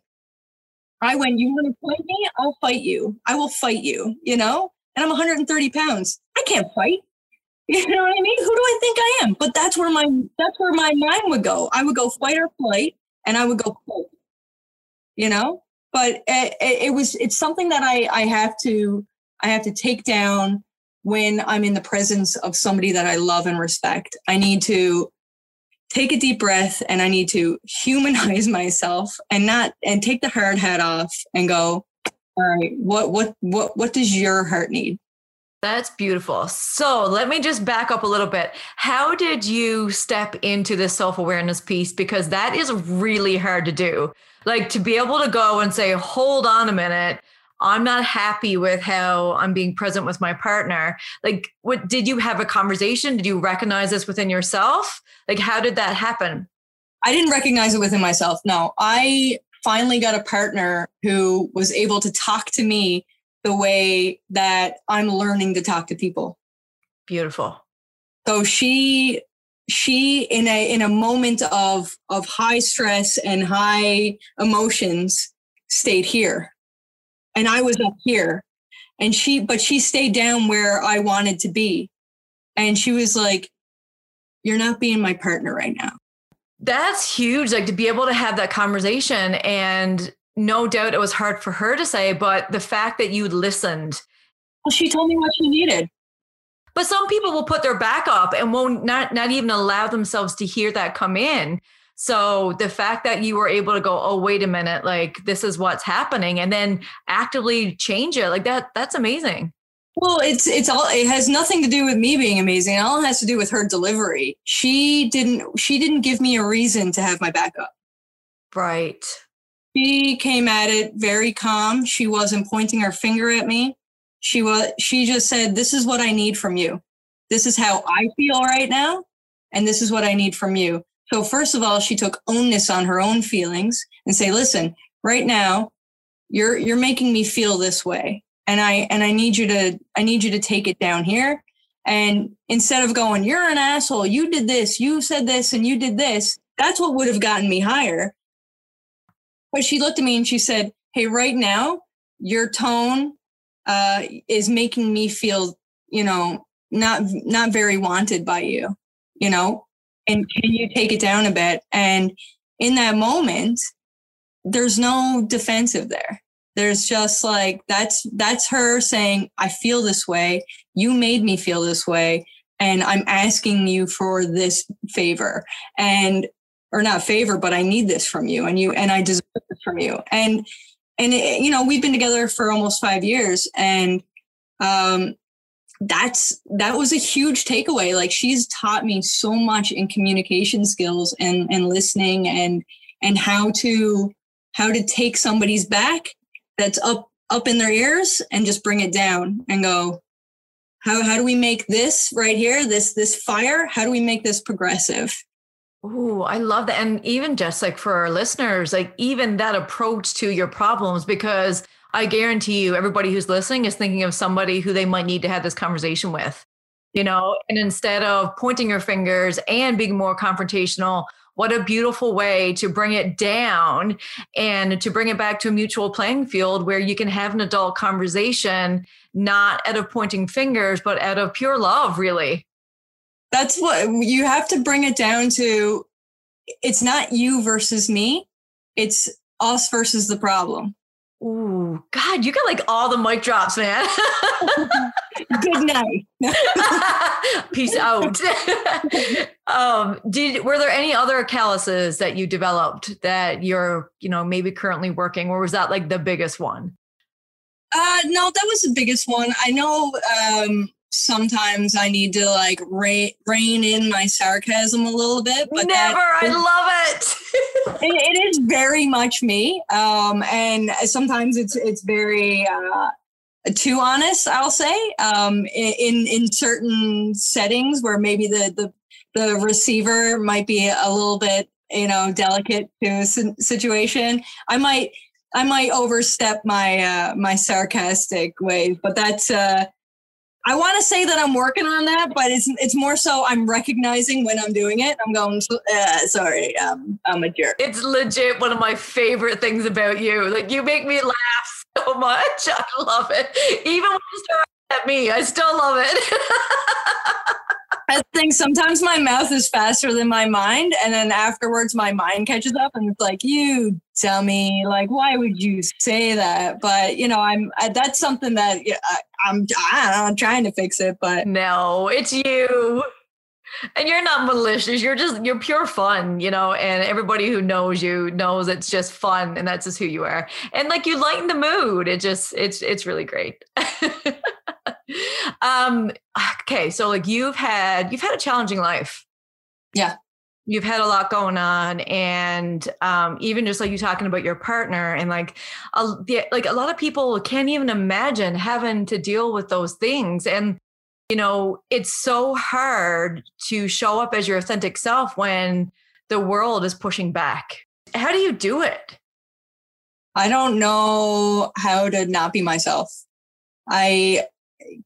I went, you want to fight me? I'll fight you. I will fight you, you know? And I'm 130 pounds. I can't fight. You know what I mean? Who do I think I am? But that's where my that's where my mind would go. I would go fight or flight, and I would go fight. You know, but it, it was it's something that I I have to I have to take down when I'm in the presence of somebody that I love and respect. I need to take a deep breath and I need to humanize myself and not and take the hard hat off and go, all right, what what what what does your heart need? That's beautiful. So let me just back up a little bit. How did you step into this self awareness piece? Because that is really hard to do. Like to be able to go and say, hold on a minute, I'm not happy with how I'm being present with my partner. Like, what did you have a conversation? Did you recognize this within yourself? Like, how did that happen? I didn't recognize it within myself. No, I finally got a partner who was able to talk to me the way that I'm learning to talk to people. Beautiful. So she she in a in a moment of of high stress and high emotions stayed here and I was up here and she but she stayed down where I wanted to be And she was like, You're not being my partner right now. That's huge. Like to be able to have that conversation. And no doubt it was hard for her to say, but the fact that you listened. Well, she told me what she needed. But some people will put their back up and won't not not even allow themselves to hear that come in. So the fact that you were able to go, oh, wait a minute, like this is what's happening, and then actively change it, like that, that's amazing. Well, it's it's all it has nothing to do with me being amazing. It all has to do with her delivery. She didn't she didn't give me a reason to have my back up. Right. She came at it very calm. She wasn't pointing her finger at me. She was she just said, "This is what I need from you. This is how I feel right now, and this is what I need from you." So first of all, she took onus on her own feelings and say, "Listen, right now, you're you're making me feel this way, and I and I need you to I need you to take it down here." And instead of going, "You're an asshole. You did this. You said this, and you did this," that's what would have gotten me higher. But she looked at me and she said, "Hey, right now, your tone uh, is making me feel, you know, not not very wanted by you, you know. And can you take it down a bit? And in that moment, there's no defensive there. There's just like that's that's her saying, "I feel this way. You made me feel this way." and I'm asking you for this favor and or not favor, but I need this from you and you and I deserve this from you. And and it, you know we've been together for almost five years and um that's that was a huge takeaway. Like she's taught me so much in communication skills and and listening and and how to how to take somebody's back that's up up in their ears and just bring it down and go how how do we make this right here this this fire? How do we make this progressive? Oh, I love that. And even just like for our listeners, like even that approach to your problems, because I guarantee you, everybody who's listening is thinking of somebody who they might need to have this conversation with, you know, and instead of pointing your fingers and being more confrontational, what a beautiful way to bring it down and to bring it back to a mutual playing field where you can have an adult conversation, not out of pointing fingers, but out of pure love, really. That's what you have to bring it down to it's not you versus me it's us versus the problem Ooh, God, you got like all the mic drops, man. Good night. Peace out. um, did were there any other calluses that you developed that you're, you know, maybe currently working, or was that like the biggest one? Uh, no, that was the biggest one. I know um, sometimes I need to like rein, rein in my sarcasm a little bit. But never, I love it. it. It is very much me, um, and sometimes it's it's very uh, too honest. I'll say um, in in certain settings where maybe the the the receiver might be a little bit you know delicate to a situation. I might. I might overstep my uh, my sarcastic ways, but that's uh, I want to say that I'm working on that, but it's it's more so I'm recognizing when I'm doing it. I'm going, uh, sorry, um, I'm a jerk. It's legit one of my favorite things about you. Like you make me laugh so much. I love it. Even when you start at me, I still love it. I think sometimes my mouth is faster than my mind, and then afterwards my mind catches up, and it's like, "You dummy! Like, why would you say that?" But you know, I'm I, that's something that I, I'm I am trying to fix it, but no, it's you. And you're not malicious. You're just you're pure fun, you know. And everybody who knows you knows it's just fun, and that's just who you are. And like you lighten the mood. It just it's it's really great. um okay so like you've had you've had a challenging life. Yeah. You've had a lot going on and um, even just like you talking about your partner and like a, the, like a lot of people can't even imagine having to deal with those things and you know it's so hard to show up as your authentic self when the world is pushing back. How do you do it? I don't know how to not be myself. I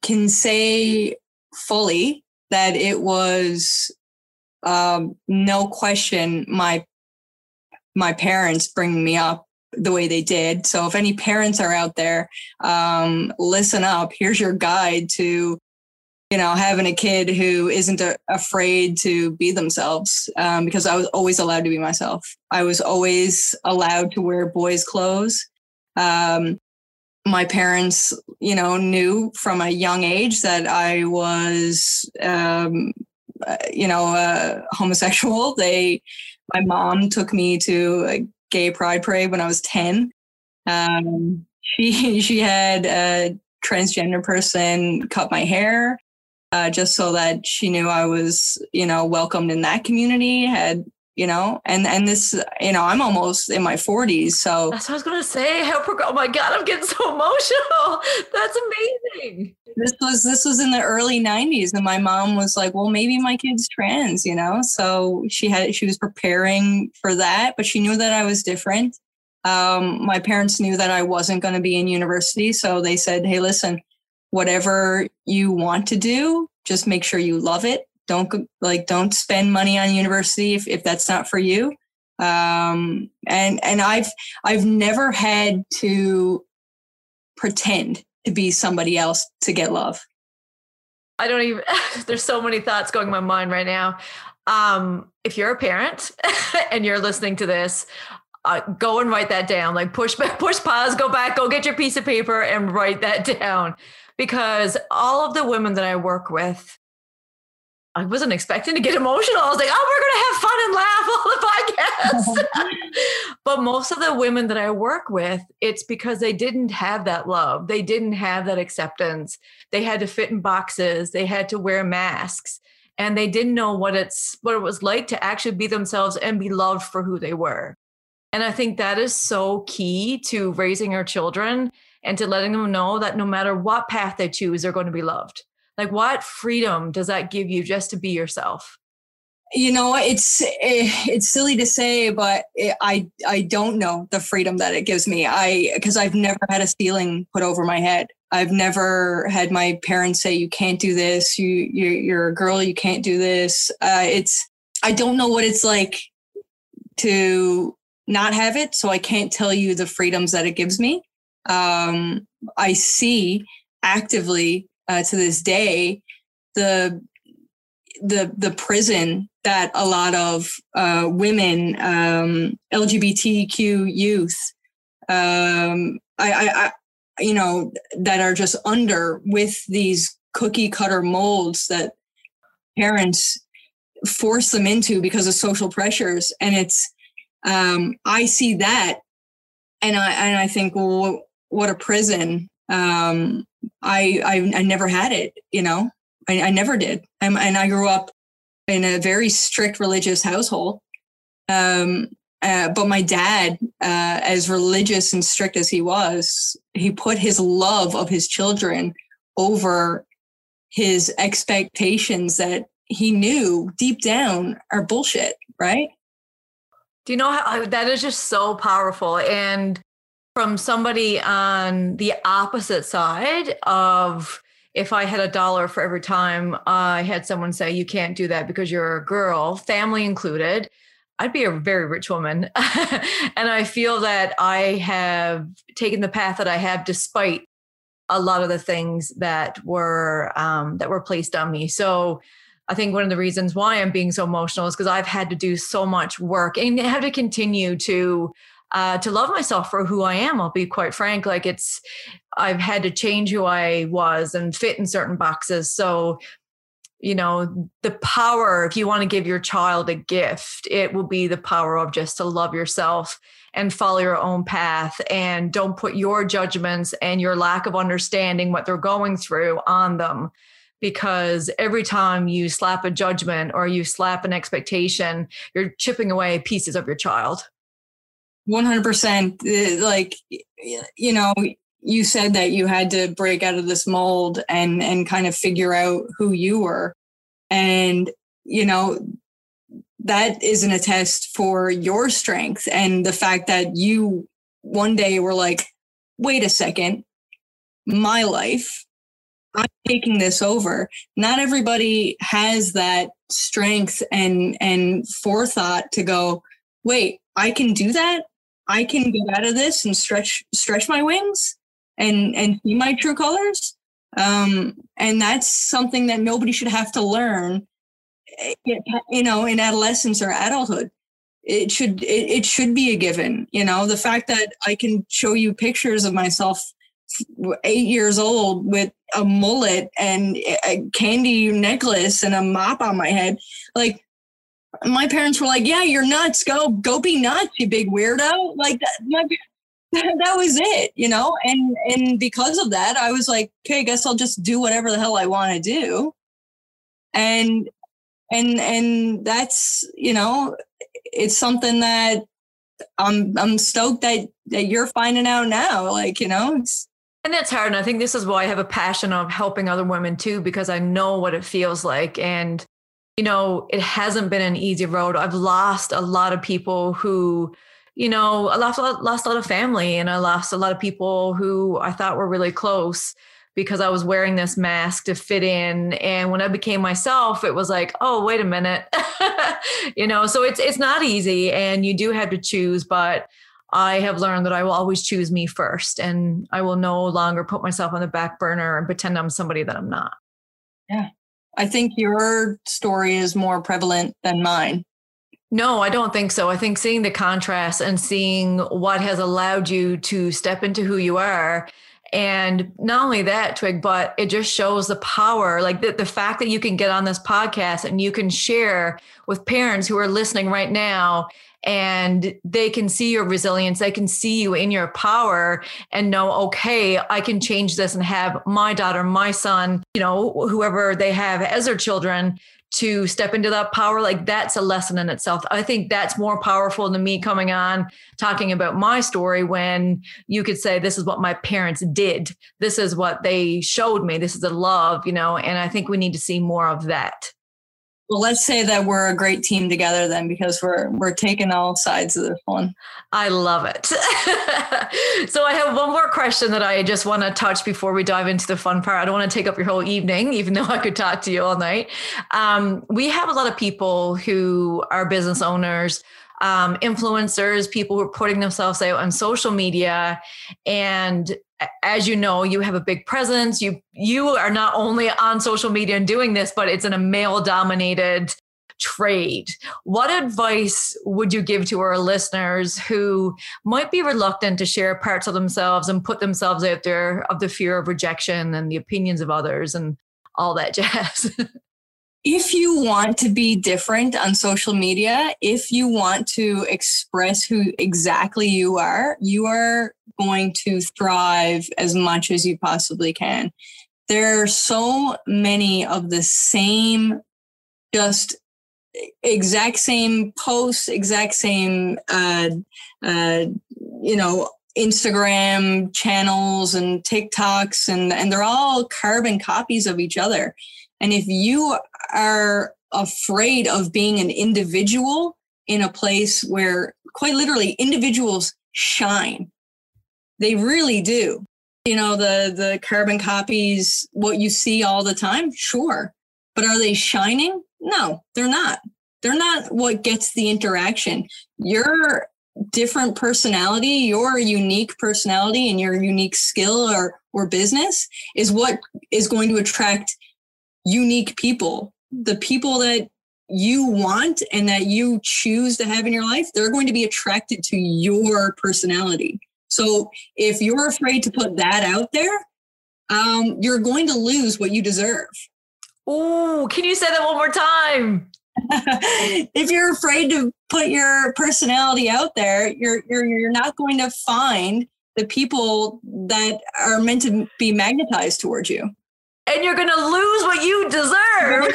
can say fully that it was um, no question my my parents bringing me up the way they did. So if any parents are out there, um, listen up. Here's your guide to you know, having a kid who isn't a, afraid to be themselves um, because I was always allowed to be myself. I was always allowed to wear boys' clothes. Um, my parents, you know, knew from a young age that I was, um, uh, you know, uh, homosexual. They, my mom took me to a gay pride parade when I was 10. Um, she, she had a transgender person cut my hair uh, just so that she knew I was, you know, welcomed in that community. Had you know, and and this, you know, I'm almost in my 40s, so that's what I was gonna say. How oh my god, I'm getting so emotional. That's amazing. This was this was in the early 90s, and my mom was like, "Well, maybe my kid's trans," you know. So she had she was preparing for that, but she knew that I was different. Um, my parents knew that I wasn't going to be in university, so they said, "Hey, listen, whatever you want to do, just make sure you love it. Don't like don't spend money on university if, if that's not for you. Um, and and I've I've never had to pretend to be somebody else to get love. I don't even there's so many thoughts going in my mind right now. Um, if you're a parent and you're listening to this, uh, go and write that down. Like push push pause, go back, go get your piece of paper and write that down because all of the women that I work with, I wasn't expecting to get emotional. I was like, oh, we're going to have fun and laugh on the podcast. but most of the women that I work with, it's because they didn't have that love. They didn't have that acceptance. They had to fit in boxes. They had to wear masks and they didn't know what it's what it was like to actually be themselves and be loved for who they were. And I think that is so key to raising our children and to letting them know that no matter what path they choose, they're going to be loved. Like, what freedom does that give you just to be yourself? You know, it's eh, it's silly to say, but I I don't know the freedom that it gives me. I because I've never had a ceiling put over my head. I've never had my parents say you can't do this. You you're, you're a girl. You can't do this. Uh, it's I don't know what it's like to not have it, so I can't tell you the freedoms that it gives me um, I see actively uh, to this day the the the prison that a lot of uh, women, um, LGBTQ youth, um, I, I, I, you know, that are just under with these cookie cutter molds that parents force them into because of social pressures, and it's um, I see that, and I and I think, well, what a prison. Um, I, I, I never had it, you know, I, I never did. and I grew up in a very strict religious household. Um, uh, but my dad, uh, as religious and strict as he was, he put his love of his children over his expectations that he knew deep down are bullshit, right? Do you know how that is just so powerful? And from somebody on the opposite side of if I had a dollar for every time I had someone say, you can't do that because you're a girl, family included, I'd be a very rich woman. and I feel that I have taken the path that I have despite a lot of the things that were um, that were placed on me. So I think one of the reasons why I'm being so emotional is because I've had to do so much work and have to continue to uh, to love myself for who I am. I'll be quite frank. Like it's, I've had to change who I was and fit in certain boxes. So, you know, the power, if you want to give your child a gift, it will be the power of just to love yourself and follow your own path and don't put your judgments and your lack of understanding what they're going through on them because every time you slap a judgment or you slap an expectation, you're chipping away pieces of your child. 100% uh, like you know you said that you had to break out of this mold and and kind of figure out who you were. And you know that is an attest for your strength and the fact that you one day were like wait a second. My life i'm taking this over. Not everybody has that strength and and forethought to go wait i can do that I can get out of this and stretch stretch my wings and and see my true colors. Um, and that's something that nobody should have to learn, eh, you know, in adolescence or adulthood. It should it, it should be a given. You know, the fact that I can show you pictures of myself eight years old with a mullet and a candy necklace and a mop on my head, like my parents were like, "Yeah, you're nuts. Go, go be nuts, you big weirdo." Like that. My, that was it, you know? And and because of that, I was like, okay, I guess I'll just do whatever the hell I want to do. And and and that's, you know, it's something that I'm I'm stoked that that you're finding out now. Like, you know, and that's hard. And I think this is why I have a passion of helping other women too, because I know what it feels like. And, you know, it hasn't been an easy road. I've lost a lot of people who you know, I lost, lost a lot of family and I lost a lot of people who I thought were really close because I was wearing this mask to fit in. And when I became myself, it was like, oh, wait a minute. you know, so it's it's not easy and you do have to choose, but I have learned that I will always choose me first and I will no longer put myself on the back burner and pretend I'm somebody that I'm not. Yeah. I think your story is more prevalent than mine. No, I don't think so. I think seeing the contrast and seeing what has allowed you to step into who you are. And not only that, Twig, but it just shows the power, like the, the fact that you can get on this podcast and you can share with parents who are listening right now and they can see your resilience. They can see you in your power and know okay i can change this and have my daughter my son you know whoever they have as their children to step into that power. Like that's a lesson in itself. I think that's more powerful than me coming on talking about my story when you could say this is what my parents did. This is what they showed me. This is the love you know and i think we need to see more of that well, let's say that we're a great team together then, because we're we're taking all sides of this one. I love it. so I have one more question that I just want to touch before we dive into the fun part. I don't want to take up your whole evening, even though I could talk to you all night. Um, we have a lot of people who are business owners um, influencers, people who are putting themselves out on social media. And as you know, you have a big presence. You you are not only on social media and doing this, but it's in a male dominated trade. What advice would you give to our listeners who might be reluctant to share parts of themselves and put themselves out there of the fear of rejection and the opinions of others and all that jazz? If you want to be different on social media, if you want to express who exactly you are, you are going to thrive as much as you possibly can. There are so many of the same, just exact same posts, exact same, uh, uh, you know, Instagram channels and TikToks, and, and they're all carbon copies of each other. And if you are afraid of being an individual in a place where quite literally individuals shine, they really do. You know, the the carbon copies, what you see all the time, sure. But are they shining? No, they're not. They're not what gets the interaction. Your different personality, your unique personality and your unique skill or or business is what is going to attract unique people, the people that you want and that you choose to have in your life, they're going to be attracted to your personality. So if you're afraid to put that out there, um, you're going to lose what you deserve. Oh, can you say that one more time? if you're afraid to put your personality out there, you're you're you're not going to find the people that are meant to be magnetized towards you and you're gonna lose what you deserve.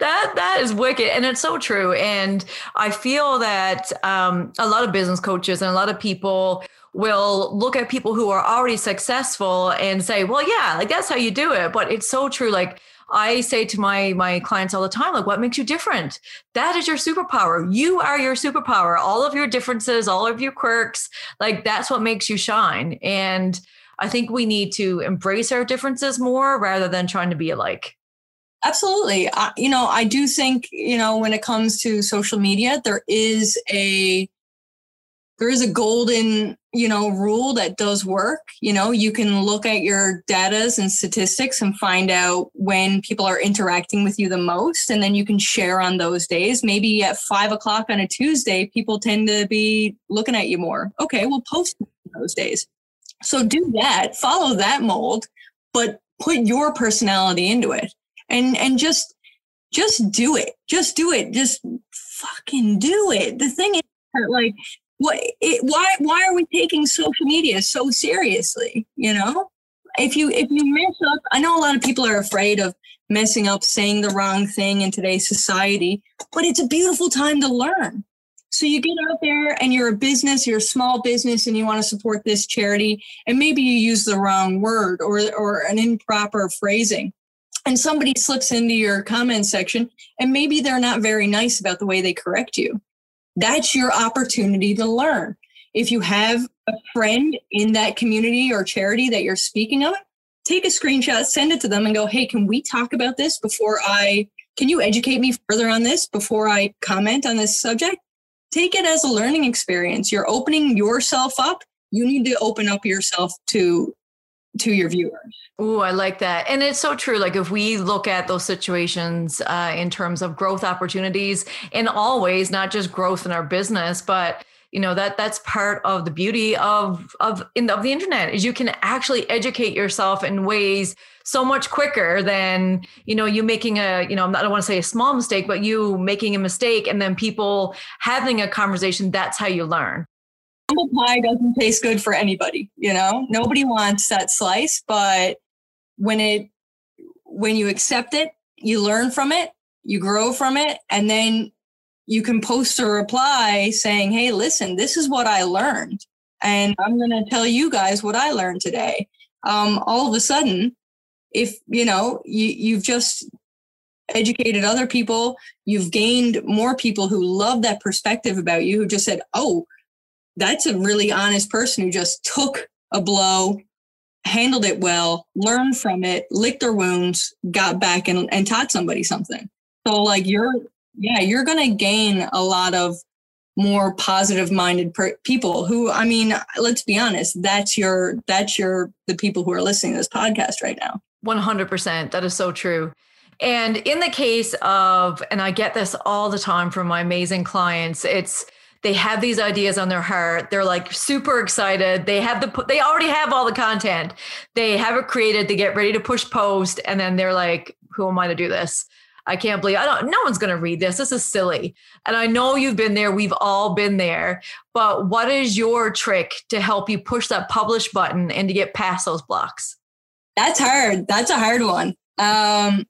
that that is wicked and it's so true and i feel that um, a lot of business coaches and a lot of people will look at people who are already successful and say well yeah like that's how you do it but it's so true like I say to my my clients all the time, like, what makes you different? That is your superpower. You are your superpower. All of your differences, all of your quirks, like that's what makes you shine. And I think we need to embrace our differences more rather than trying to be alike. Absolutely. I, you know, I do think, you know, when it comes to social media, there is a there is a golden you know rule that does work you know you can look at your datas and statistics and find out when people are interacting with you the most and then you can share on those days maybe at five o'clock on a tuesday people tend to be looking at you more okay we'll post those days so do that follow that mold but put your personality into it. And and just just do it. Just do it. Just fucking do it. The thing is like what it, why why are we taking social media so seriously you know? If you if you mess up i know a lot of people are afraid of messing up saying the wrong thing in today's society but it's a beautiful time to learn so you get out there and you're a business you're a small business and you want to support this charity and maybe you use the wrong word or or an improper phrasing and somebody slips into your comment section and maybe they're not very nice about the way they correct you that's your opportunity to learn. If you have a friend in that community or charity that you're speaking of, take a screenshot, send it to them, and go, hey, can we talk about this before I, can you educate me further on this before I comment on this subject? Take it as a learning experience. You're opening yourself up. You need to open up yourself to to your viewers. Oh, I like that. And it's so true. Like if we look at those situations uh, in terms of growth opportunities in all ways, not just growth in our business, but you know that that's part of the beauty of of in, of the internet is you can actually educate yourself in ways so much quicker than you know you making a you know I don't want to say a small mistake but you making a mistake and then people having a conversation that's how you learn humble pie doesn't taste good for anybody, you know? Nobody wants that slice, but when it when you accept it, you learn from it, you grow from it, and then you can post a reply saying, "Hey, listen, this is what I learned." And I'm going to tell you guys what I learned today. Um, all of a sudden, if you know you, you've just educated other people you've gained more people who love that perspective about you who just said oh that's a really honest person who just took a blow, handled it well, learned from it, licked their wounds, got back and, and taught somebody something. So, like, you're, yeah, you're going to gain a lot of more positive minded per- people who, I mean, let's be honest, that's your, that's your, the people who are listening to this podcast right now. 100%. That is so true. And in the case of, and I get this all the time from my amazing clients, it's, they have these ideas on their heart they're like super excited they have the they already have all the content they have it created they get ready to push post and then they're like who am i to do this i can't believe i don't no one's going to read this. This is silly. And i know you've been there. We've all been there. But what is your trick to help you push that publish button and to get past those blocks? That's hard. That's a hard one. Um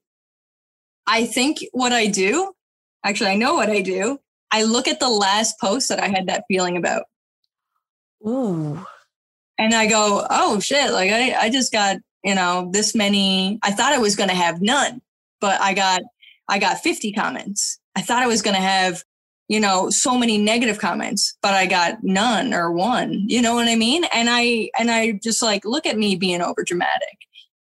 i think what i do actually i know what i do. I look at the last post that I had that feeling about. Ooh. And I go, oh shit, like I, I just got, you know, this many. I thought I was gonna have none, but I got I got 50 comments. I thought I was gonna have, you know, so many negative comments, but I got none or one. You know what I mean? And I and I just like look at me being over dramatic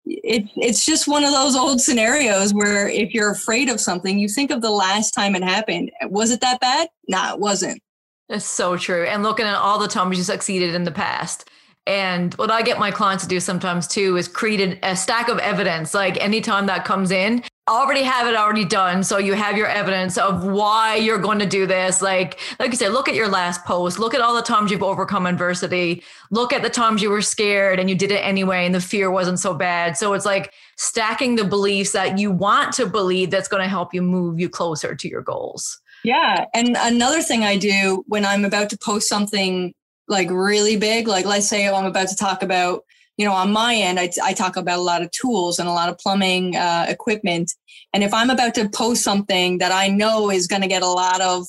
it, it's just one of those old scenarios where if you're afraid of something, you think of the last time it happened. Was it that bad? Nah, it wasn't. It's so true. And looking at all the times you succeeded in the past. And what I get my clients to do sometimes too is create a stack of evidence. Like anytime that comes in, already have it already done so you have your evidence of why you're going to do this. Like like you said look at your last post. Look at all the times you've overcome adversity. Look at the times you were scared and you did it anyway and the fear wasn't so bad. So it's like stacking the beliefs that you want to believe that's going to help you move you closer to your goals. Yeah and another thing i do when i'm about to post something like really big like let's say i'm about to talk about you know, on my end, I, I talk about a lot of tools and a lot of plumbing uh, equipment. And if I'm about to post something that I know is going to get a lot of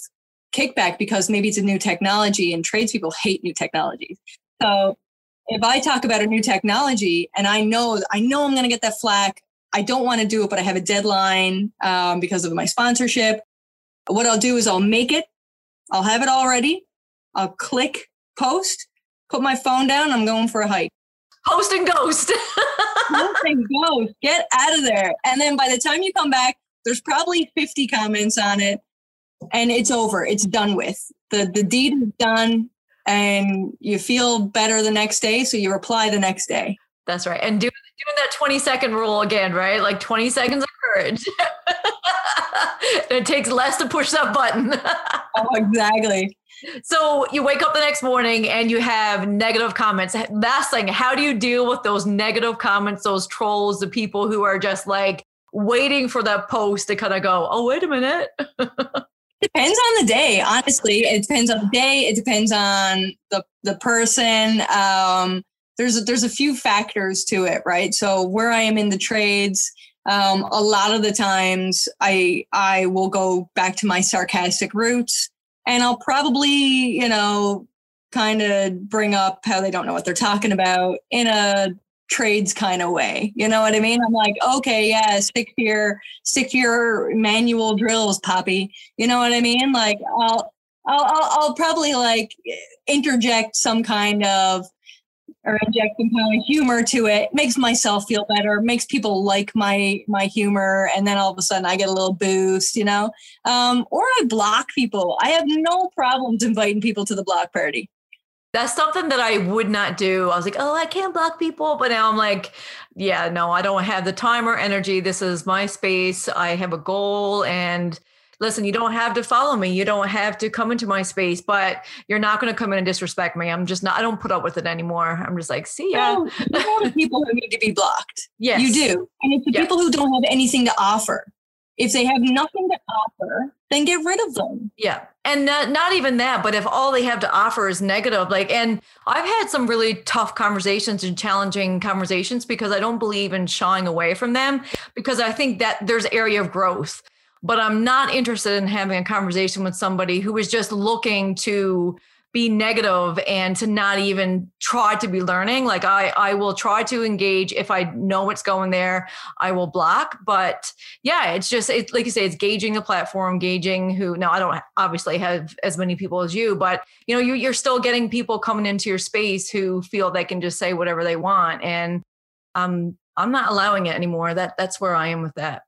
kickback because maybe it's a new technology and tradespeople hate new technologies. So if I talk about a new technology and I know I know I'm going to get that flack, I don't want to do it, but I have a deadline um, because of my sponsorship. What I'll do is I'll make it. I'll have it all ready. I'll click post, put my phone down. I'm going for a hike. Host and ghost. Host and ghost. Get out of there. And then by the time you come back, there's probably 50 comments on it and it's over. It's done with. The the deed is done. and you feel better the next day. So you reply the next day. That's right. And doing, doing that 20 second rule again, right? Like 20 seconds of courage. it takes less to push that button. oh, exactly. So you wake up the next morning and you have negative comments. Last thing, how do you deal with those negative comments, those trolls, the people who are just like waiting for that post to kind of go, oh, wait a minute? depends on the day honestly. It depends on the day. It depends on the the person. Um there's a, there's a few factors to it right? So where i am in the trades um a lot of the times i i will go back to my sarcastic roots and I'll probably, you know, kind of bring up how they don't know what they're talking about in a trades kind of way. You know what I mean? I'm like, okay, yeah, stick to your stick to your manual drills, Poppy. You know what I mean? Like I'll I'll I'll, I'll probably like interject some kind of or inject some kind of humor to it makes myself feel better makes people like my my humor and then all of a sudden i get a little boost you know um, or i block people i have no problems inviting people to the block party that's something that I would not do. I was like, oh, I can't block people. But now I'm like, yeah, no, I don't have the time or energy. This is my space. I have a goal and listen, you don't have to follow me. You don't have to come into my space, but you're not going to come in and disrespect me. I'm just not, I don't put up with it anymore. I'm just like, see ya. No, you know the people who need to be blocked. Yes. You do. And it's the yes. people who don't have anything to offer. If they have nothing to offer, then get rid of them. Yeah. And not, not even that, but if all they have to offer is negative, like, and I've had some really tough conversations and challenging conversations because I don't believe in shying away from them because I think that there's area of growth but I'm not interested in having a conversation with somebody who is just looking to be negative and to not even try to be learning. Like i i will try to engage. If i know what's going there i will block. But yeah it's just it's like you say it's gauging the platform gauging who now i don't obviously have as many people as you but you know you, you're still getting people coming into your space who feel they can just say whatever they want. And um i'm not allowing it anymore. That that's where i am with that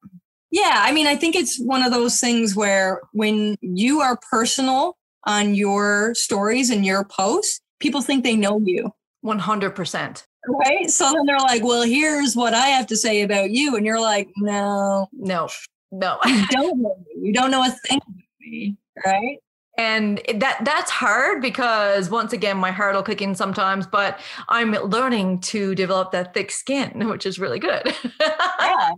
yeah, I mean, I think it's one of those things where when you are personal on your stories and your posts, people think they know you. 100%. Right. So then they're like, well, here's what I have to say about you. And you're like, no, no, no. you don't know me. You don't know a thing about me. Right and that that's hard because once again my heart will kick in sometimes but i'm learning to develop that thick skin which is really good yeah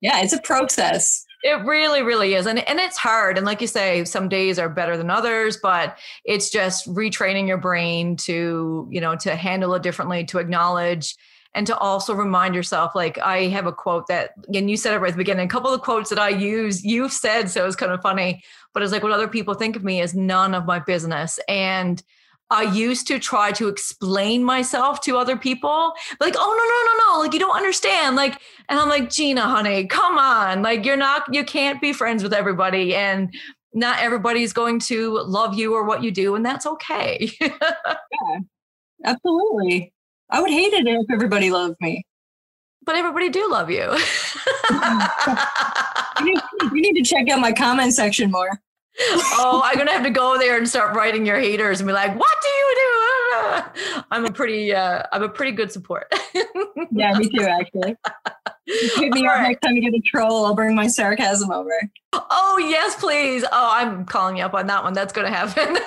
yeah, it's a process. It really, really is. And, and it's hard. And like you say, some days are better than others, but it's just retraining your brain to, you know, to handle it differently, to acknowledge and to also remind yourself like i have a quote that and you said it right at the beginning a couple of quotes that i use you've said so it's kind of funny but it's like what other people think of me is none of my business and I used to try to explain myself to other people, like, oh, no, no, no, no, like, you don't understand. Like, and I'm like, Gina, honey, come on. Like, you're not, you can't be friends with everybody. And not everybody's going to love you or what you do. And that's okay. yeah, absolutely. I would hate it if everybody loved me. But everybody do love you. you, need, you need to check out my comment section more oh, I'm gonna have to go there and start writing your haters and be like, "What do you do?" I'm a pretty, uh, I'm a pretty good support. yeah, me too. Actually, hit me up next time you get a troll. I'll bring my sarcasm over. Oh yes, please. Oh, I'm calling you up on that one. That's gonna happen.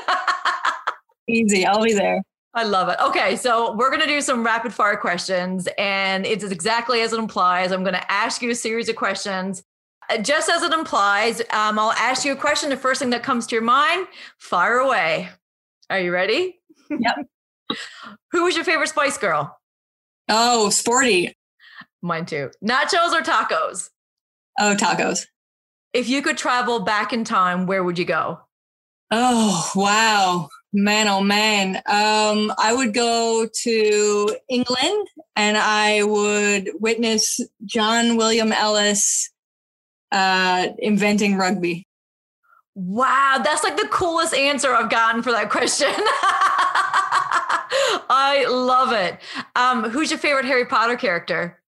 Easy. I'll be there. I love it. Okay, so we're going to do some rapid fire questions, and it's exactly as it implies. I'm going to ask you a series of questions just as it implies, um, I'll ask you a question. The first thing that comes to your mind, fire away. Are you ready? Yep. Who was your favorite Spice Girl? Oh, sporty. Mine too. Nachos or tacos? Oh, tacos. If you could travel back in time, where would you go? Oh, wow. Man, oh man. Um, I would go to England and I would witness John William Ellis uh, inventing rugby. Wow, that's like the coolest answer I've gotten for that question. I love it. Um, who's your favorite Harry Potter character?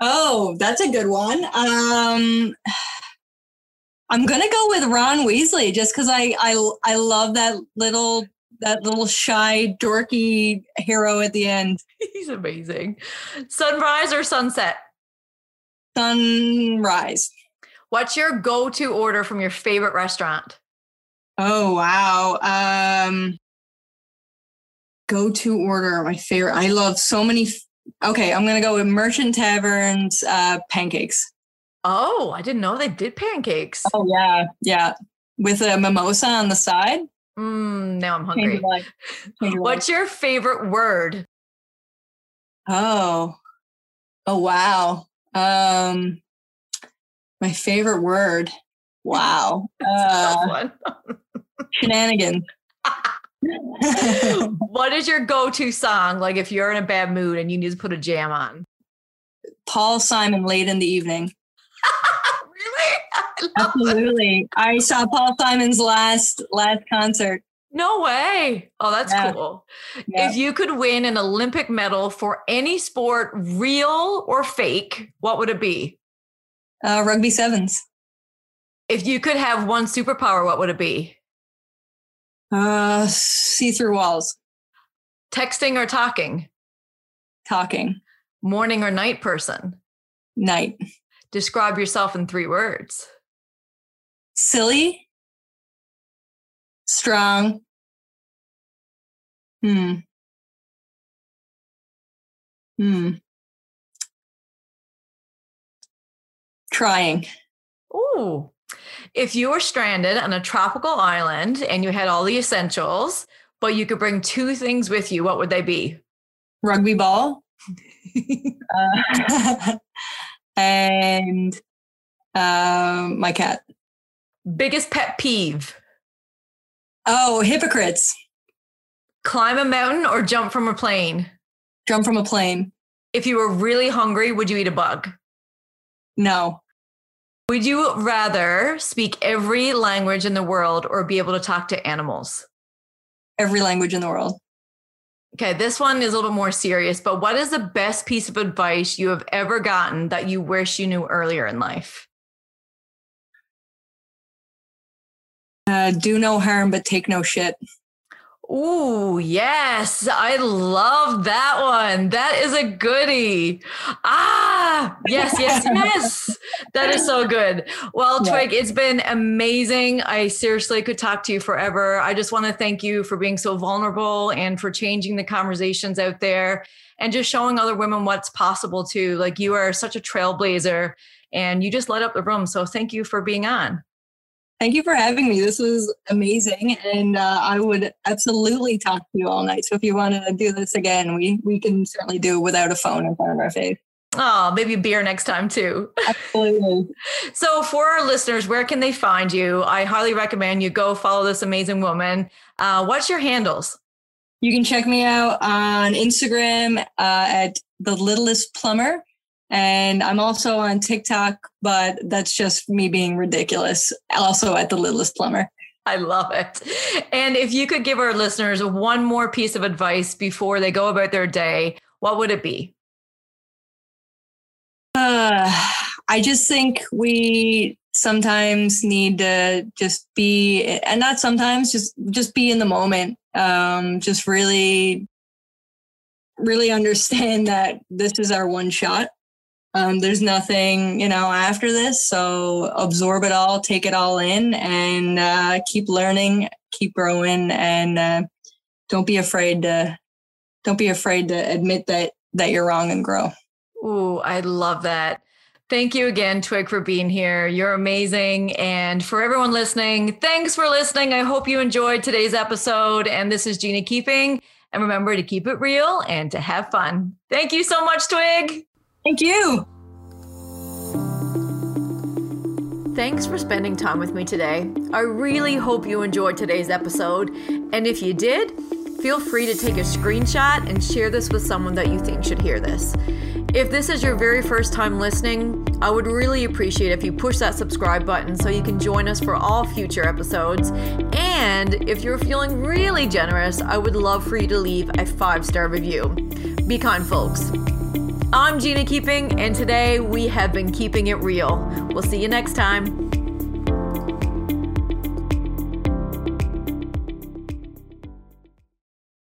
Oh, that's a good one. Um, I'm gonna go with Ron Weasley just because I, I I love that little that little shy, dorky hero at the end. He's amazing. Sunrise or sunset? Sunrise. What's your go-to order from your favorite restaurant? Oh wow. Um go-to order, my favorite. I love so many f- Okay, I'm gonna go with Merchant Taverns uh pancakes. Oh, I didn't know they did pancakes. Oh yeah, yeah. With a mimosa on the side. Mm, now I'm hungry. your. What's your favorite word? Oh. Oh wow. Um my favorite word. Wow. Uh shenanigans. what is your go-to song? Like if you're in a bad mood and you need to put a jam on. Paul Simon late in the evening. really? I it. Absolutely. I saw Paul Simon's last last concert. No way. Oh, that's Yeah. cool. Yeah. If you could win an Olympic medal for any sport, real or fake, what would it be? Uh, rugby sevens. If you could have one superpower, what would it be? Uh, see through walls. Texting or talking? Talking. Morning or night person? Night. Describe yourself in three words. Silly. Strong. Hmm. Hmm. Trying. Ooh. If you were stranded on a tropical island and you had all the essentials, but you could bring two things with you, what would they be? Rugby ball. Uh, and um, my cat. Biggest pet peeve? Oh, hypocrites. Climb a mountain or jump from a plane? Jump from a plane. If you were really hungry, would you eat a bug? No. Would you rather speak every language in the world or be able to talk to animals? Every language in the world. Okay, this one is a little more serious, but what is the best piece of advice you have ever gotten that you wish you knew earlier in life? Uh, do no harm, but take no shit. Ooh, yes. I love that one. That is a goodie. Ah, yes, yes, yes. That is so good. Well, Yeah. Twig, it's been amazing. I seriously could talk to you forever. I just want to thank you for being so vulnerable and for changing the conversations out there and just showing other women what's possible too. Like you are such a trailblazer and you just light up the room. So thank you for being on. Thank you for having me. This was amazing, and uh, I would absolutely talk to you all night. So if you want to do this again, we we can certainly do it without a phone in front of our face. Oh, maybe beer next time too. Absolutely. So, for our listeners, where can they find you? I highly recommend you go follow this amazing woman. Uh, what's your handles? You can check me out on Instagram uh, at the littlest plumber. And I'm also on TikTok, but that's just me being ridiculous. Also at the littlest plumber. I love it. And if you could give our listeners one more piece of advice before they go about their day, what would it be? Uh, I just think we sometimes need to just be, and not sometimes, just just be in the moment. Um, just really, really understand that this is our one shot. Um, there's nothing, you know, after this. So absorb it all, take it all in, and uh, keep learning, keep growing, and uh, don't be afraid to don't be afraid to admit that that you're wrong and grow. Ooh, I love that. Thank you again, Twig, for being here. You're amazing. And for everyone listening, thanks for listening. I hope you enjoyed today's episode. And this is Gina Keeping. And remember to keep it real and to have fun. Thank you so much, Twig. Thank you. Thanks for spending time with me today. I really hope you enjoyed today's episode. And if you did, feel free to take a screenshot and share this with someone that you think should hear this. If this is your very first time listening, I would really appreciate if you push that subscribe button so you can join us for all future episodes. And if you're feeling really generous, I would love for you to leave a five star review. Be kind, folks. I'm Gina Keeping, and today we have been keeping it real. We'll see you next time.